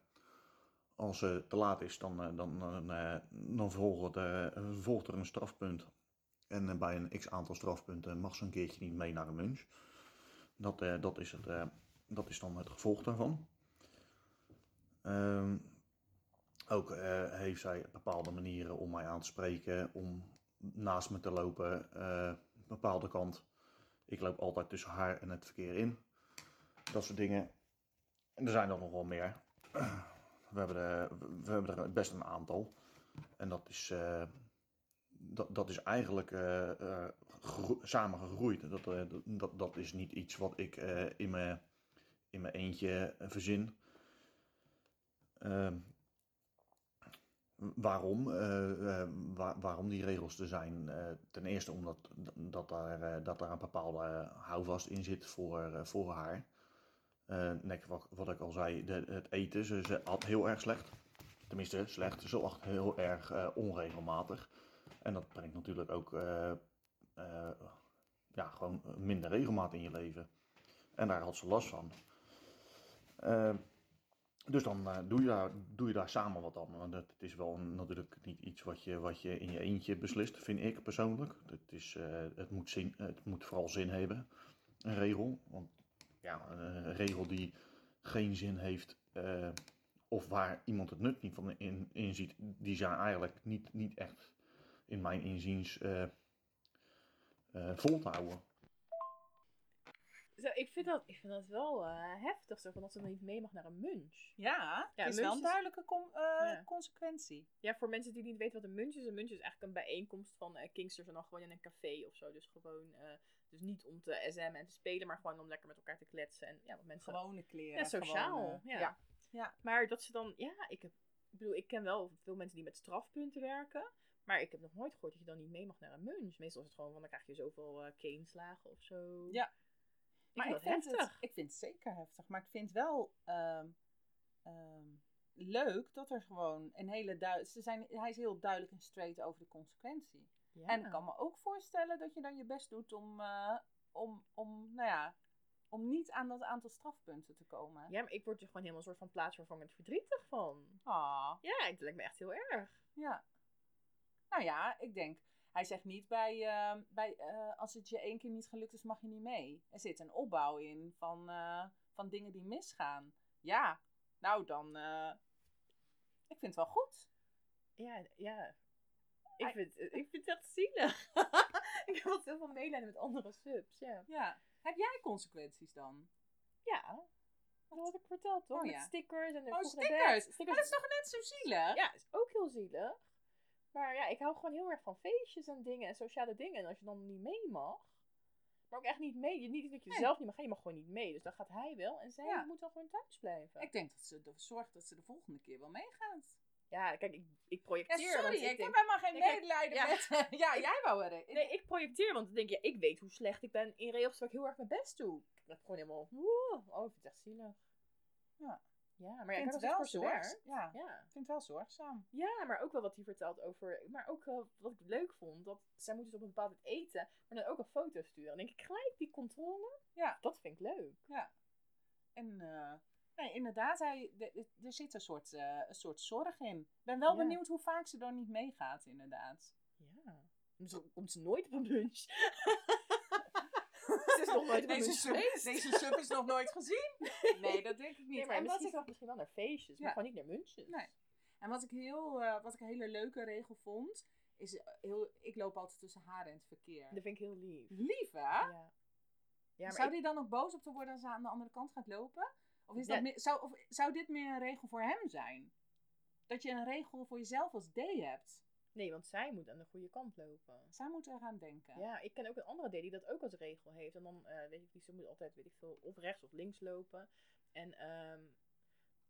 als het te laat is, dan, dan, dan, volgt, er, een strafpunt. En bij een x aantal strafpunten mag ze een keertje niet mee naar een lunch. Dat, eh, dat, is, het, eh, dat is dan het gevolg daarvan. Ehm, ook eh, heeft zij bepaalde manieren om mij aan te spreken, om naast me te lopen, een bepaalde kant. Ik loop altijd tussen haar en het verkeer in. Dat soort dingen. En er zijn er nog wel meer. We hebben er, we hebben er best een aantal. En dat is, dat, dat is eigenlijk samen gegroeid. Dat, eh, dat- dat, dat is niet iets wat ik eh, in, mijn, in mijn eentje eh, verzin. Ehm, waarom? Waar- waarom die regels er zijn? Ten eerste omdat dat daar, dat daar een bepaalde houvast in zit voor, voor haar. Net wat, wat ik al zei, de, het eten, ze, ze at heel erg slecht. Tenminste, slecht. Ze at heel erg onregelmatig. En dat brengt natuurlijk ook eh, ja, gewoon minder regelmaat in je leven. En daar had ze last van. Eh, dus dan eh, doe, je daar, doe je daar samen wat aan. Want het is wel natuurlijk niet iets wat je, wat je in je eentje beslist, vind ik persoonlijk. Het, is, het, moet, zin, het moet vooral zin hebben, een regel. Want ja, een regel die geen zin heeft, of waar iemand het nut niet van in, inziet, die zijn eigenlijk niet, niet echt in mijn inziens vol te houden. Zo, ik, vind dat, ik vind dat wel eh, heftig, zo, van dat ze dan niet mee mag naar een munch. Ja, Ja, het is wel een duidelijke com- eh, Ja. consequentie. Ja, voor mensen die niet weten wat een munch is. Een munch is eigenlijk een bijeenkomst van eh Kingsters en dan gewoon in een café of zo. Dus gewoon, eh, dus niet om te SM en te spelen, maar gewoon om lekker met elkaar te kletsen. En ja, wat mensen... Gewone kleren. ja, sociaal. gewone- ja. ja. Ja. Maar dat ze dan, ja, ik heb, ik bedoel, ik ken wel veel mensen die met strafpunten werken. Maar ik heb nog nooit gehoord dat je dan niet mee mag naar een munch. Meestal is het gewoon van, dan krijg je zoveel eh keenslagen of zo. Ja. Maar ik vind dat het, heftig. ik vind het zeker heftig. Maar ik vind wel ehm, ehm, leuk dat er gewoon een hele duidelijk... Ze zijn, hij is heel duidelijk en straight over de consequentie. Ja. En ik kan me ook voorstellen dat je dan je best doet om, eh, om, om, nou ja, om niet aan dat aantal strafpunten te komen. Ja, maar ik word er gewoon helemaal een soort van plaatsvervangend verdrietig van. Ah, Ja, het lijkt me echt heel erg. ja. Nou ja, ik denk, hij zegt niet bij, eh, bij eh, als het je één keer niet gelukt is, mag je niet mee. Er zit een opbouw in van, eh, van dingen die misgaan. Ja, nou dan, eh, ik vind het wel goed. Ja, ja. Ik vind, ik vind het echt zielig. ik heb wat heel veel medelijden met andere subs, ja. Ja. Heb jij consequenties dan? Ja, dat had ik verteld, toch? Oh, Met stickers en de Oh, stickers. Maar dat is toch net zo zielig? Ja, is ook heel zielig. Maar ja, ik hou gewoon heel erg van feestjes en dingen en sociale dingen. En als je dan niet mee mag, maar ook echt niet mee. Je, niet dat je Nee. zelf niet mag gaan, je mag gewoon niet mee. Dus dan gaat hij wel en zij Ja. moet dan gewoon thuis blijven. Ik denk dat ze ervoor zorgt dat ze de volgende keer wel meegaat. Ja, kijk, ik, ik Ja, projecteer. sorry, want ik, ik heb denk, helemaal geen Nee, medelijden ja. met... ja, jij wou er... nee, ik projecteer, want dan denk je, ja, ik weet hoe slecht ik ben in regels waar ik heel erg mijn best doe. Ik ben gewoon helemaal, woe, oh, ik vind het echt zielig. Ja. Ja, maar ja, Ik ik vind het wel zorg. Ja, Ja. ik vind het wel zorgzaam. Ja, maar ook wel wat hij vertelt over. Maar ook wel wat ik leuk vond. Dat zij moeten dus op een bepaald moment eten. Maar dan ook een foto sturen. Dan denk ik gelijk die controle. Ja. Dat vind ik leuk. Ja. En eh, nee, inderdaad, hij, er zit een soort, eh, een soort zorg in. Ik ben wel Ja. benieuwd hoe vaak ze dan niet meegaat, inderdaad. Ja. Komt ze nooit op een lunch. Ze is nog nooit deze, sub, deze sub is nog nooit gezien. Nee, dat denk ik niet. Nee, maar en, wat misschien ik, wel, misschien wel naar feestjes. Maar gewoon niet naar munches. Nee. en wat ik, heel, eh, wat ik een hele leuke regel vond, is eh, heel, ik loop altijd tussen haar en het verkeer. Dat vind ik heel lief. Lief, hè? Ja. Ja, maar zou ik- die dan ook boos op te worden als ze aan de andere kant gaat lopen? Of, is Ja. dat meer, zou, of zou dit meer een regel voor hem zijn? Dat je een regel voor jezelf als D hebt. Nee, want zij moet aan de goede kant lopen. Zij moeten eraan denken. Ja, ik ken ook een andere D die dat ook als regel heeft. En dan eh, weet ik niet, ze moet altijd, weet ik veel, of rechts of links lopen. En ehm,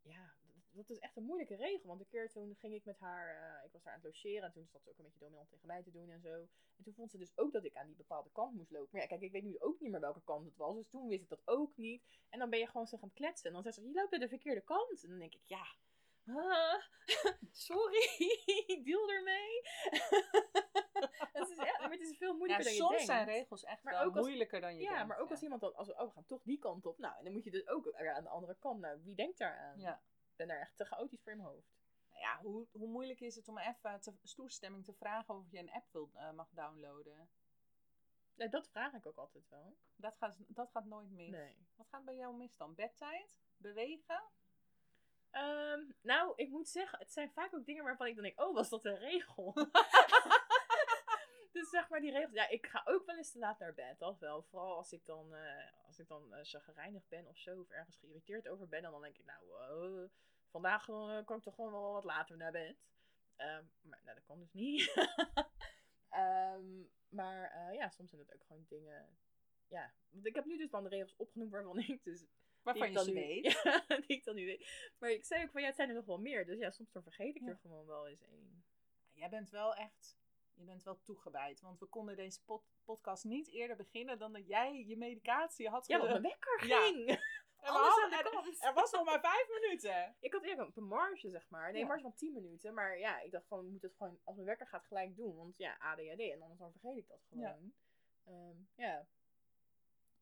ja, dat, dat is echt een moeilijke regel. Want een keer toen ging ik met haar, eh, ik was daar aan het logeren. En toen zat ze ook een beetje dominant tegen mij te doen en zo. En toen vond ze dus ook dat ik aan die bepaalde kant moest lopen. Maar ja, kijk, ik weet nu ook niet meer welke kant het was. Dus toen wist ik dat ook niet. En dan ben je gewoon zo gaan kletsen. En dan zegt ze, je loopt naar de verkeerde kant. En dan denk ik, ja, sorry, deal ermee. het, is, ja, maar het is veel Ja, moeilijker dan je soms denkt. zijn regels echt Maar wel ook als- moeilijker dan je Ja, denkt. maar ook als iemand dan, als we, oh, we gaan toch die kant op. Nou, en dan moet je dus ook aan de andere kant. Nou, wie denkt daar aan? Ja. Ik ben daar echt te chaotisch voor in mijn hoofd. Nou ja, hoe, hoe moeilijk is het om even te, toestemming te vragen of je een app wil, eh, mag downloaden? Nee, dat vraag ik ook altijd wel. Dat gaat, dat gaat nooit mis. Nee. Wat gaat bij jou mis dan? Bedtijd? Bewegen? Ehm, nou, ik moet zeggen, het zijn vaak ook dingen waarvan ik dan denk, oh, was dat een regel? dus zeg maar die regels. Ja, ik ga ook wel eens te laat naar bed, dat wel. Vooral als ik dan, eh als ik dan chagrijnig ben of zo, of ergens geïrriteerd over ben. En dan denk ik, nou, eh, vandaag kan ik toch gewoon wel wat later naar bed. Ehm, maar nou, dat kan dus niet. Ehm, maar ja, soms zijn het ook gewoon dingen... Ja, want ik heb nu dus dan de regels opgenoemd waarvan ik dus Waarvan je ik ze dan nu- weet. Ja, die ik dan nu weet. Maar ik zei ook van ja, het zijn er nog wel meer. Dus ja, soms dan vergeet ik Ja. er gewoon wel eens één. Jij bent wel echt... Je bent wel toegewijd. Want we konden deze pod- podcast niet eerder beginnen dan dat jij je medicatie had Ja, want mijn wekker Ja. ging. En hadden- kant. Er was nog maar vijf minuten. Ik had eigenlijk een marge, zeg maar. Nee, Ja. marge van 10 minuten. Maar ja, ik dacht van, ik moet het gewoon, als mijn wekker gaat, gelijk doen. Want ja, ADHD. En anders dan vergeet ik dat gewoon. Ja, ja,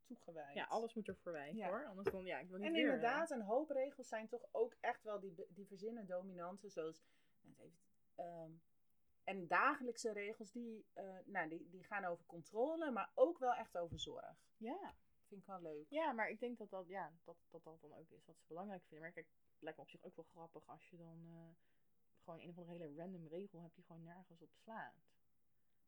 Toegewijd. ja alles moet er voorbij Ja. hoor. Anders dan, ja, ik wil niet En weer, inderdaad, een hoop regels zijn toch ook echt wel die, die verzinnen dominanten, zoals. net even, ehm, en dagelijkse regels, die, eh, nou, die, die gaan over controle, maar ook wel echt over zorg. eh, Ja. Vind ik wel leuk. Ja, maar ik denk dat dat, ja, dat, dat dat dan ook is wat ze belangrijk vinden. Maar kijk, het lijkt me op zich ook wel grappig als je dan eh, gewoon een of andere hele random regel hebt die gewoon nergens op slaat.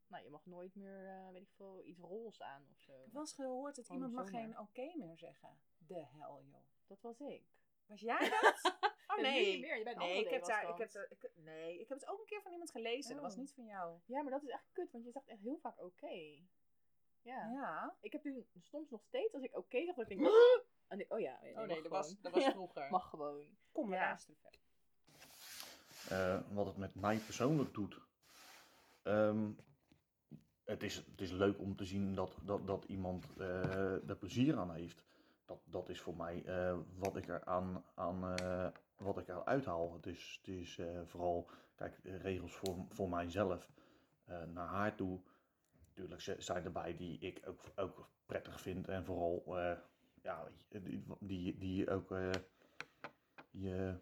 Nou, je mag nooit meer, eh, weet ik veel, iets roze aan of zo. Ik heb wel eens gehoord dat Gewoon iemand mag geen oké meer zeggen. De hel, joh. Dat was ik. Was jij dat? Oh Nee, nee. niet meer. Je bent Nee, andere ik heb, daar, ik, heb, daar- ik, nee, ik heb het ook een keer van iemand gelezen. Dat was Oh. niet van jou. Ja, maar dat is echt kut, want je zegt echt heel vaak oké. Ja. Ja. Ik heb nu soms nog steeds, als ik oké zeg, dat ik denk... en ik, oh ja, nee, Oh nee, dat was, dat was Ja, vroeger. Mag gewoon. Kom, we Ja. luisteren verder. Eh, wat het met mij persoonlijk doet. Ehm, het, is, het is leuk om te zien dat, dat, dat iemand eh, er plezier aan heeft. Dat, dat is voor mij eh, wat ik er aan, aan eh, wat ik er uithaal. Het is, vooral, kijk, regels voor, voor mijzelf naar haar toe. Natuurlijk zijn erbij die ik ook, ook prettig vind. En vooral, ja, die, die, die ook je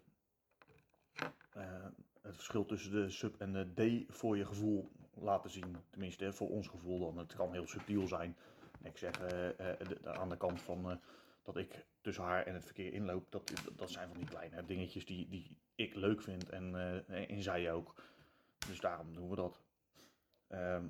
het verschil tussen de sub en de D voor je gevoel laten zien. Tenminste, voor ons gevoel dan. Het kan heel subtiel zijn. Ik zeg eh, eh, de- de- aan de kant van eh, dat ik tussen haar en het verkeer inloop. Dat, dat zijn van die kleine dingetjes die, die ik leuk vind en, eh, en zij ook. Dus daarom doen we dat. Ehm,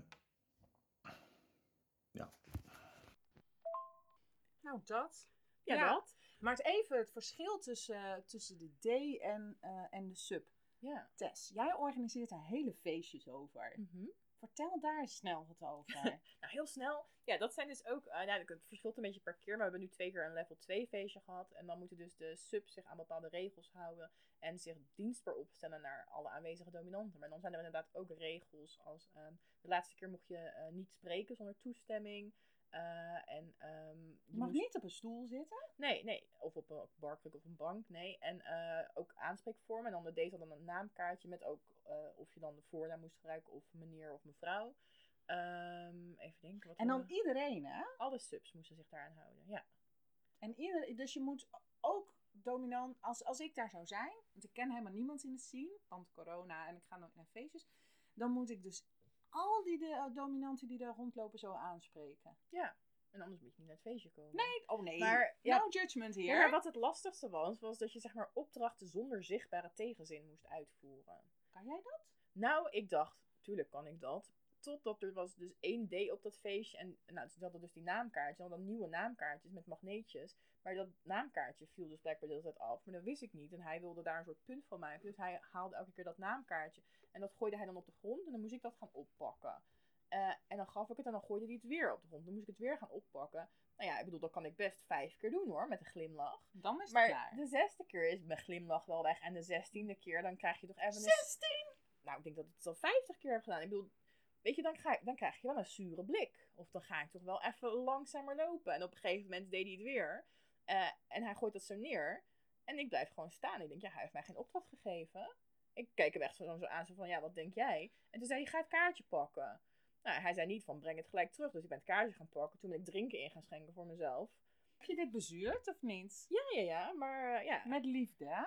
Nou, dat. Ja, Ja. dat. Maar het even het verschil tussen, tussen de D en, eh, en de sub. Ja. Tess, jij organiseert daar hele feestjes over. Mhm. Vertel daar snel wat over. Nou, heel snel. Ja, dat zijn dus ook. eh, nou, het verschilt een beetje per keer. Maar we hebben nu twee keer een level 2 feestje gehad. En dan moeten dus de subs zich aan bepaalde regels houden. En zich dienstbaar opstellen naar alle aanwezige dominanten. Maar dan zijn er inderdaad ook regels als. ehm, de laatste keer mocht je eh, niet spreken zonder toestemming. Eh, en ehm, je Je mag moest- niet op een stoel zitten. Nee, nee. Of op een barkruk of een bank, nee. En eh, ook aanspreekvormen. En dan de deze dan een naamkaartje met ook eh, of je dan de voornaam moest gebruiken of meneer of mevrouw. Ehm, even denken. Wat En dan iedereen, hè? Alle subs moesten zich daaraan houden, ja. En ieder, dus je moet ook dominant, als, als ik daar zou zijn, want ik ken helemaal niemand in het scene, want corona en ik ga nooit naar feestjes, dan moet ik dus al die de, eh, dominanten die daar rondlopen zo aanspreken. En anders moet je niet naar het feestje komen. Nee, oh nee, Maar, ja. no judgment Ja, hier. maar wat het lastigste was, was dat je zeg maar opdrachten zonder zichtbare tegenzin moest uitvoeren. Kan jij dat? Nou, ik dacht, tuurlijk kan ik dat. Totdat er was dus één D op dat feestje. En nou, ze hadden dus die naamkaartjes. En dan nieuwe naamkaartjes met magneetjes. Maar dat naamkaartje viel dus blijkbaar de hele tijd af. Maar dat wist ik niet. En hij wilde daar een soort punt van maken. Dus hij haalde elke keer dat naamkaartje. En dat gooide hij dan op de grond. En dan moest ik dat gaan oppakken. Eh, en dan gaf ik het en dan gooide hij het weer op de grond. Dan moest ik het weer gaan oppakken. Nou ja, ik bedoel, dat kan ik best vijf keer doen hoor, met een glimlach. Dan is het Maar klaar. de zesde keer is mijn glimlach wel weg. En de zestiende keer, dan krijg je toch even een 16! nou, ik denk dat ik het al 50 keer heb gedaan. Ik bedoel, weet je, dan, ga ik, dan krijg je wel een zure blik. Of dan ga ik toch wel even langzamer lopen. En op een gegeven moment deed hij het weer. Eh, en hij gooit dat zo neer. En ik blijf gewoon staan. Ik denk, ja, hij heeft mij geen opdracht gegeven. Ik keek hem echt zo, zo aan, zo van, ja, wat denk jij? En toen zei hij, ga het kaartje pakken. Nou, hij zei niet van, breng het gelijk terug. Dus ik ben het kaartje gaan pakken. Toen ben ik drinken in gaan schenken voor mezelf. Heb je dit bezuurd of niet? Ja, ja, ja. Maar ja, Met liefde, hè?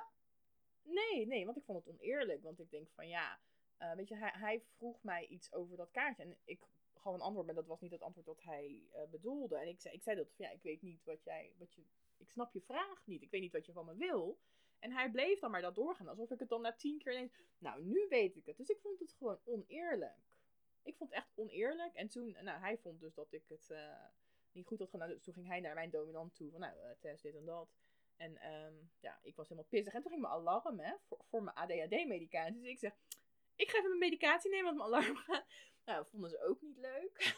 Nee, nee, want ik vond het oneerlijk. Want ik denk van ja, eh, weet je, hij, hij vroeg mij iets over dat kaartje. En ik gaf een antwoord, maar dat was niet het antwoord dat hij eh, bedoelde. En ik zei, ik zei dat van ja, ik weet niet wat jij, wat je, ik snap je vraag niet. Ik weet niet wat je van me wil. En hij bleef dan maar dat doorgaan, alsof ik het dan na tien keer ineens, nou nu weet ik het. Dus ik vond het gewoon oneerlijk. Ik vond het echt oneerlijk. En toen, nou hij vond dus dat ik het eh, niet goed had gedaan. Dus toen ging hij naar mijn dominant toe van nou, eh test dit en dat. En ehm, ja, ik was helemaal pissig. En toen ging mijn alarm hè, voor, voor mijn ADHD-medicatie. Dus ik zeg, ik ga even mijn medicatie nemen, want mijn alarm gaat. Nou, dat vonden ze ook niet leuk.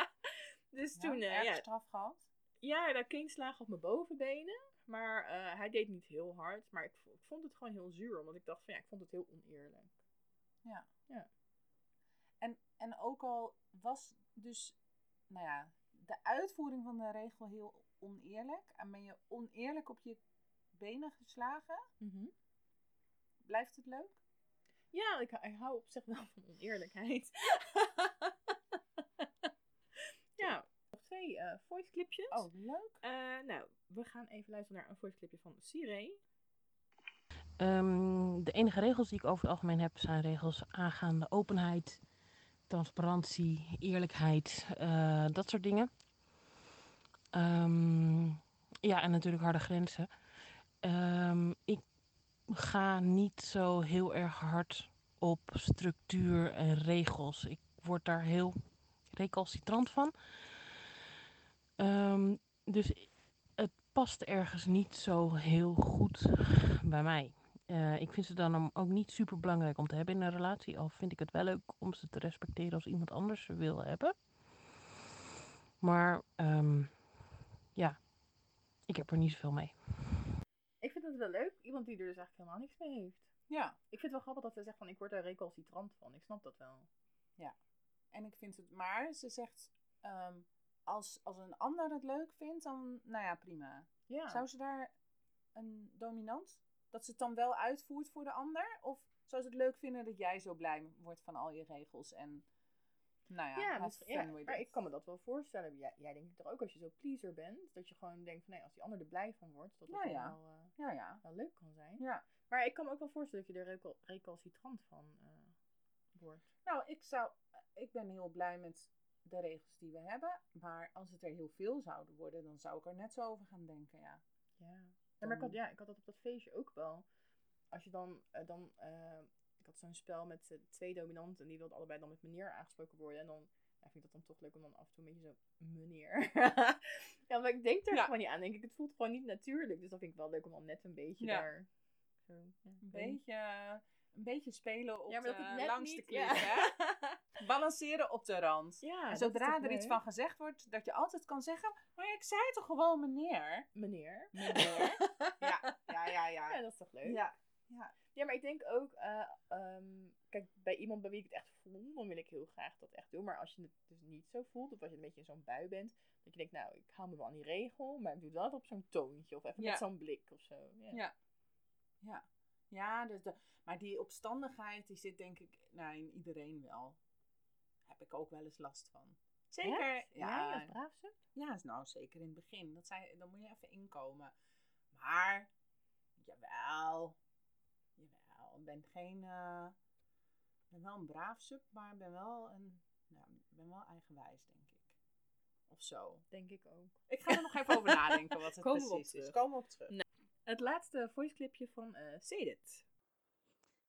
dus toen, ja, eh, erg ja, straf gehad. ja, daar keenslagen op mijn bovenbenen. Maar eh, hij deed niet heel hard. Maar ik, vo- ik vond het gewoon heel zuur. Omdat ik dacht van ja, ik vond het heel oneerlijk. En, en ook al was dus, nou ja, de uitvoering van de regel heel oneerlijk. En ben je oneerlijk op je benen geslagen, blijft het leuk? Ja, ik, ik hou op zich wel van oneerlijkheid. twee eh voice clipjes. Oh, leuk. Eh, nou, we gaan even luisteren naar een voice clipje van Siree. Ehm, de enige regels die ik over het algemeen heb zijn regels aangaande openheid, transparantie, eerlijkheid, eh, dat soort dingen. Ehm, ja, en natuurlijk harde grenzen. Ehm, ik ga niet zo heel erg hard op structuur en regels. Ik word daar heel recalcitrant van. Ehm, dus het past ergens niet zo heel goed bij mij. Eh, ik vind ze dan ook niet super belangrijk om te hebben in een relatie. Al vind ik het wel leuk om ze te respecteren als iemand anders ze wil hebben. Maar ehm, ja, ik heb er niet zoveel mee. Ik vind het wel leuk. Iemand die er dus eigenlijk helemaal niks mee heeft. Ja, Ik vind het wel grappig dat ze zegt van ik word daar recalcitrant van. Ik snap dat wel. en ik vind het, maar ze zegt, ehm, als, als een ander het leuk vindt, dan, nou ja, prima. Ja. Zou ze daar een dominant, dat ze het dan wel uitvoert voor de ander? Of zou ze het leuk vinden dat jij zo blij wordt van al je regels en, nou ja, Ja, maar ik kan me dat wel voorstellen. Jij, jij denkt toch ook als je zo pleaser bent, dat je gewoon denkt van nee, als die ander er blij van wordt, dat het Ja. Wel, eh, Ja, ja. wel leuk kan zijn. Ja. Maar ik kan me ook wel voorstellen dat je er recal- recalcitrant van eh, wordt. Nou, ik zou, ik ben heel blij met de regels die we hebben. Maar als het er heel veel zouden worden, dan zou ik er net zo over gaan denken, ja. Ja. ja maar ik had, ja, ik had dat op dat feestje ook wel. Als je dan, eh, dan eh, ik had zo'n spel met eh, twee dominanten en die wilden allebei dan met meneer aangesproken worden. En dan ja, vind ik dat dan toch leuk om dan af en toe een beetje zo meneer. ja, maar ik denk er Ja. gewoon niet aan. Denk ik, het voelt gewoon niet natuurlijk. Dus dat vind ik wel leuk om dan net een beetje Ja. daar. Zo, ja, Een beetje, een beetje spelen op Ja, maar dat de, ik net langs niet, de klif, ja. hè? Balanceren op de rand. Ja, en zodra er iets van gezegd wordt, dat je altijd kan zeggen, maar ik zei toch gewoon meneer? Meneer. Meneer. Ja, ja, ja, Ja, ja. dat is toch leuk? Ja, ja. Ja, maar ik denk ook, eh, ehm, kijk, bij iemand bij wie ik het echt voel, dan wil ik heel graag dat echt doen. Maar als je het dus niet zo voelt, of als je een beetje in zo'n bui bent, dat je denkt, nou, ik hou me wel aan die regel, maar ik doe dat op zo'n toontje of even Ja. met zo'n blik of zo. Ja. Ja. Ja, ja dus de, maar die opstandigheid, die zit denk ik nou, in iedereen wel. Heb ik ook wel eens last van. Zeker. Echt? Ja, Jij als braafste? Ja, nou zeker in het begin. Dat zei, dan moet je even inkomen. Maar, jawel. Jawel. Ik ben geen. eh, ik ben wel een braaf sub, maar ik ben wel een. Nou, ik ben wel eigenwijs, denk ik. Of zo. Denk ik ook. Ik ga er nog even over nadenken wat het Komen precies is. Komen we op terug. Het laatste voiceclipje van eh Sedit.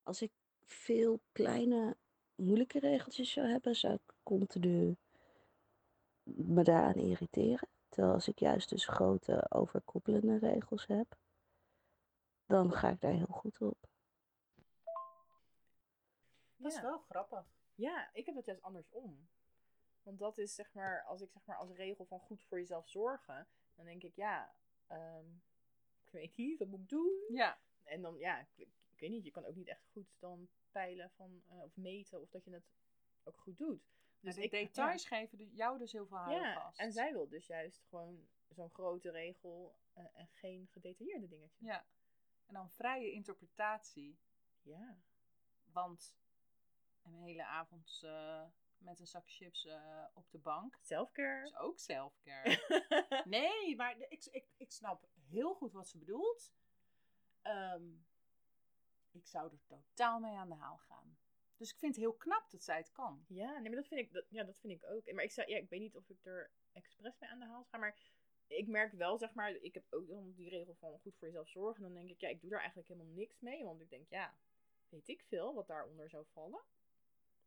Als ik veel kleine, moeilijke regeltjes zou hebben, zou ik continu me daaraan irriteren. Terwijl als ik juist dus grote, overkoepelende regels heb, dan ga ik daar heel goed op. Dat is Ja. wel grappig. Ja, ik heb het juist andersom. Want dat is zeg maar, als ik zeg maar als regel van goed voor jezelf zorgen, dan denk ik, ja, ehm, ik weet niet, wat moet ik doen? Ja. En dan, ja, ik weet niet, je kan ook niet echt goed dan peilen van, eh, of meten of dat je het ook goed doet. Dus Dus de ik, details geven de- jou dus heel veel ja, houvast. ja, en zij wil dus juist gewoon zo'n grote regel eh, en geen gedetailleerde dingetjes. Ja. En dan vrije interpretatie. Ja. Want een hele avond eh, met een zak chips op de bank Selfcare. is ook selfcare. nee, maar ik, ik, ik snap heel goed wat ze bedoelt. Ehm, ik zou er totaal mee aan de haal gaan. Dus ik vind het heel knap dat zij het kan. Ja, nee, maar dat vind ik, dat, ja, dat vind ik ook. Maar ik, zou, ja, ik weet niet of ik er expres mee aan de haal ga, maar ik merk wel, zeg maar, ik heb ook dan die regel van goed voor jezelf zorgen. Dan denk ik, ja, ik doe daar eigenlijk helemaal niks mee, want ik denk, ja, weet ik veel wat daaronder zou vallen?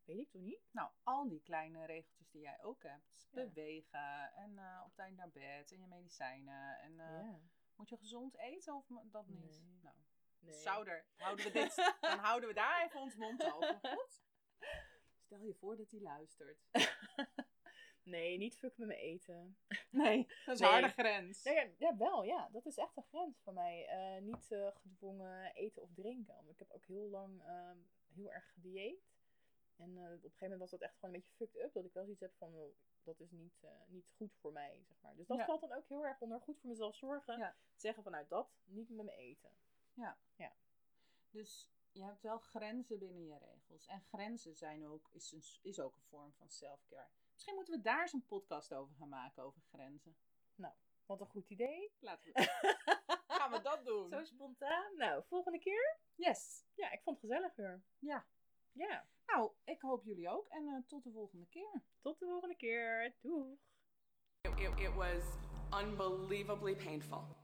Weet ik toch niet? Nou, al die kleine regeltjes die jij ook hebt. Ja. Bewegen en eh, op tijd naar bed en je medicijnen. En eh, ja. moet je gezond eten of dat niet? Nee. Nou, Nee. zou er, houden we dit, dan houden we daar even ons mond over. Goed? Stel je voor dat hij luistert. nee, niet fucken met mijn eten. Nee, dat is Nee. een harde grens. Ja, ja, wel, ja. Dat is echt een grens van mij. Eh, niet eh, gedwongen eten of drinken. Want ik heb ook heel lang ehm, heel erg gedieet. En eh, op een gegeven moment was dat echt gewoon een beetje fucked up. Dat ik wel zoiets heb van, oh, dat is niet, niet goed voor mij, zeg maar. Dus dat Ja. valt dan ook heel erg onder goed voor mezelf zorgen. Ja. Zeggen vanuit dat, niet met mijn eten. Dus je hebt wel grenzen binnen je regels. En grenzen zijn ook, is, een, is ook een vorm van self-care. Misschien moeten we daar eens een podcast over gaan maken, over grenzen. Wat een goed idee. Laten we, gaan we dat doen? Zo spontaan. Nou, volgende keer. Yes. Ja, ik vond het gezellig weer. Ja. Ja, Nou, ik hoop jullie ook. En eh, tot de volgende keer. tot de volgende keer. Doeg. It, it, it was unbelievably painful.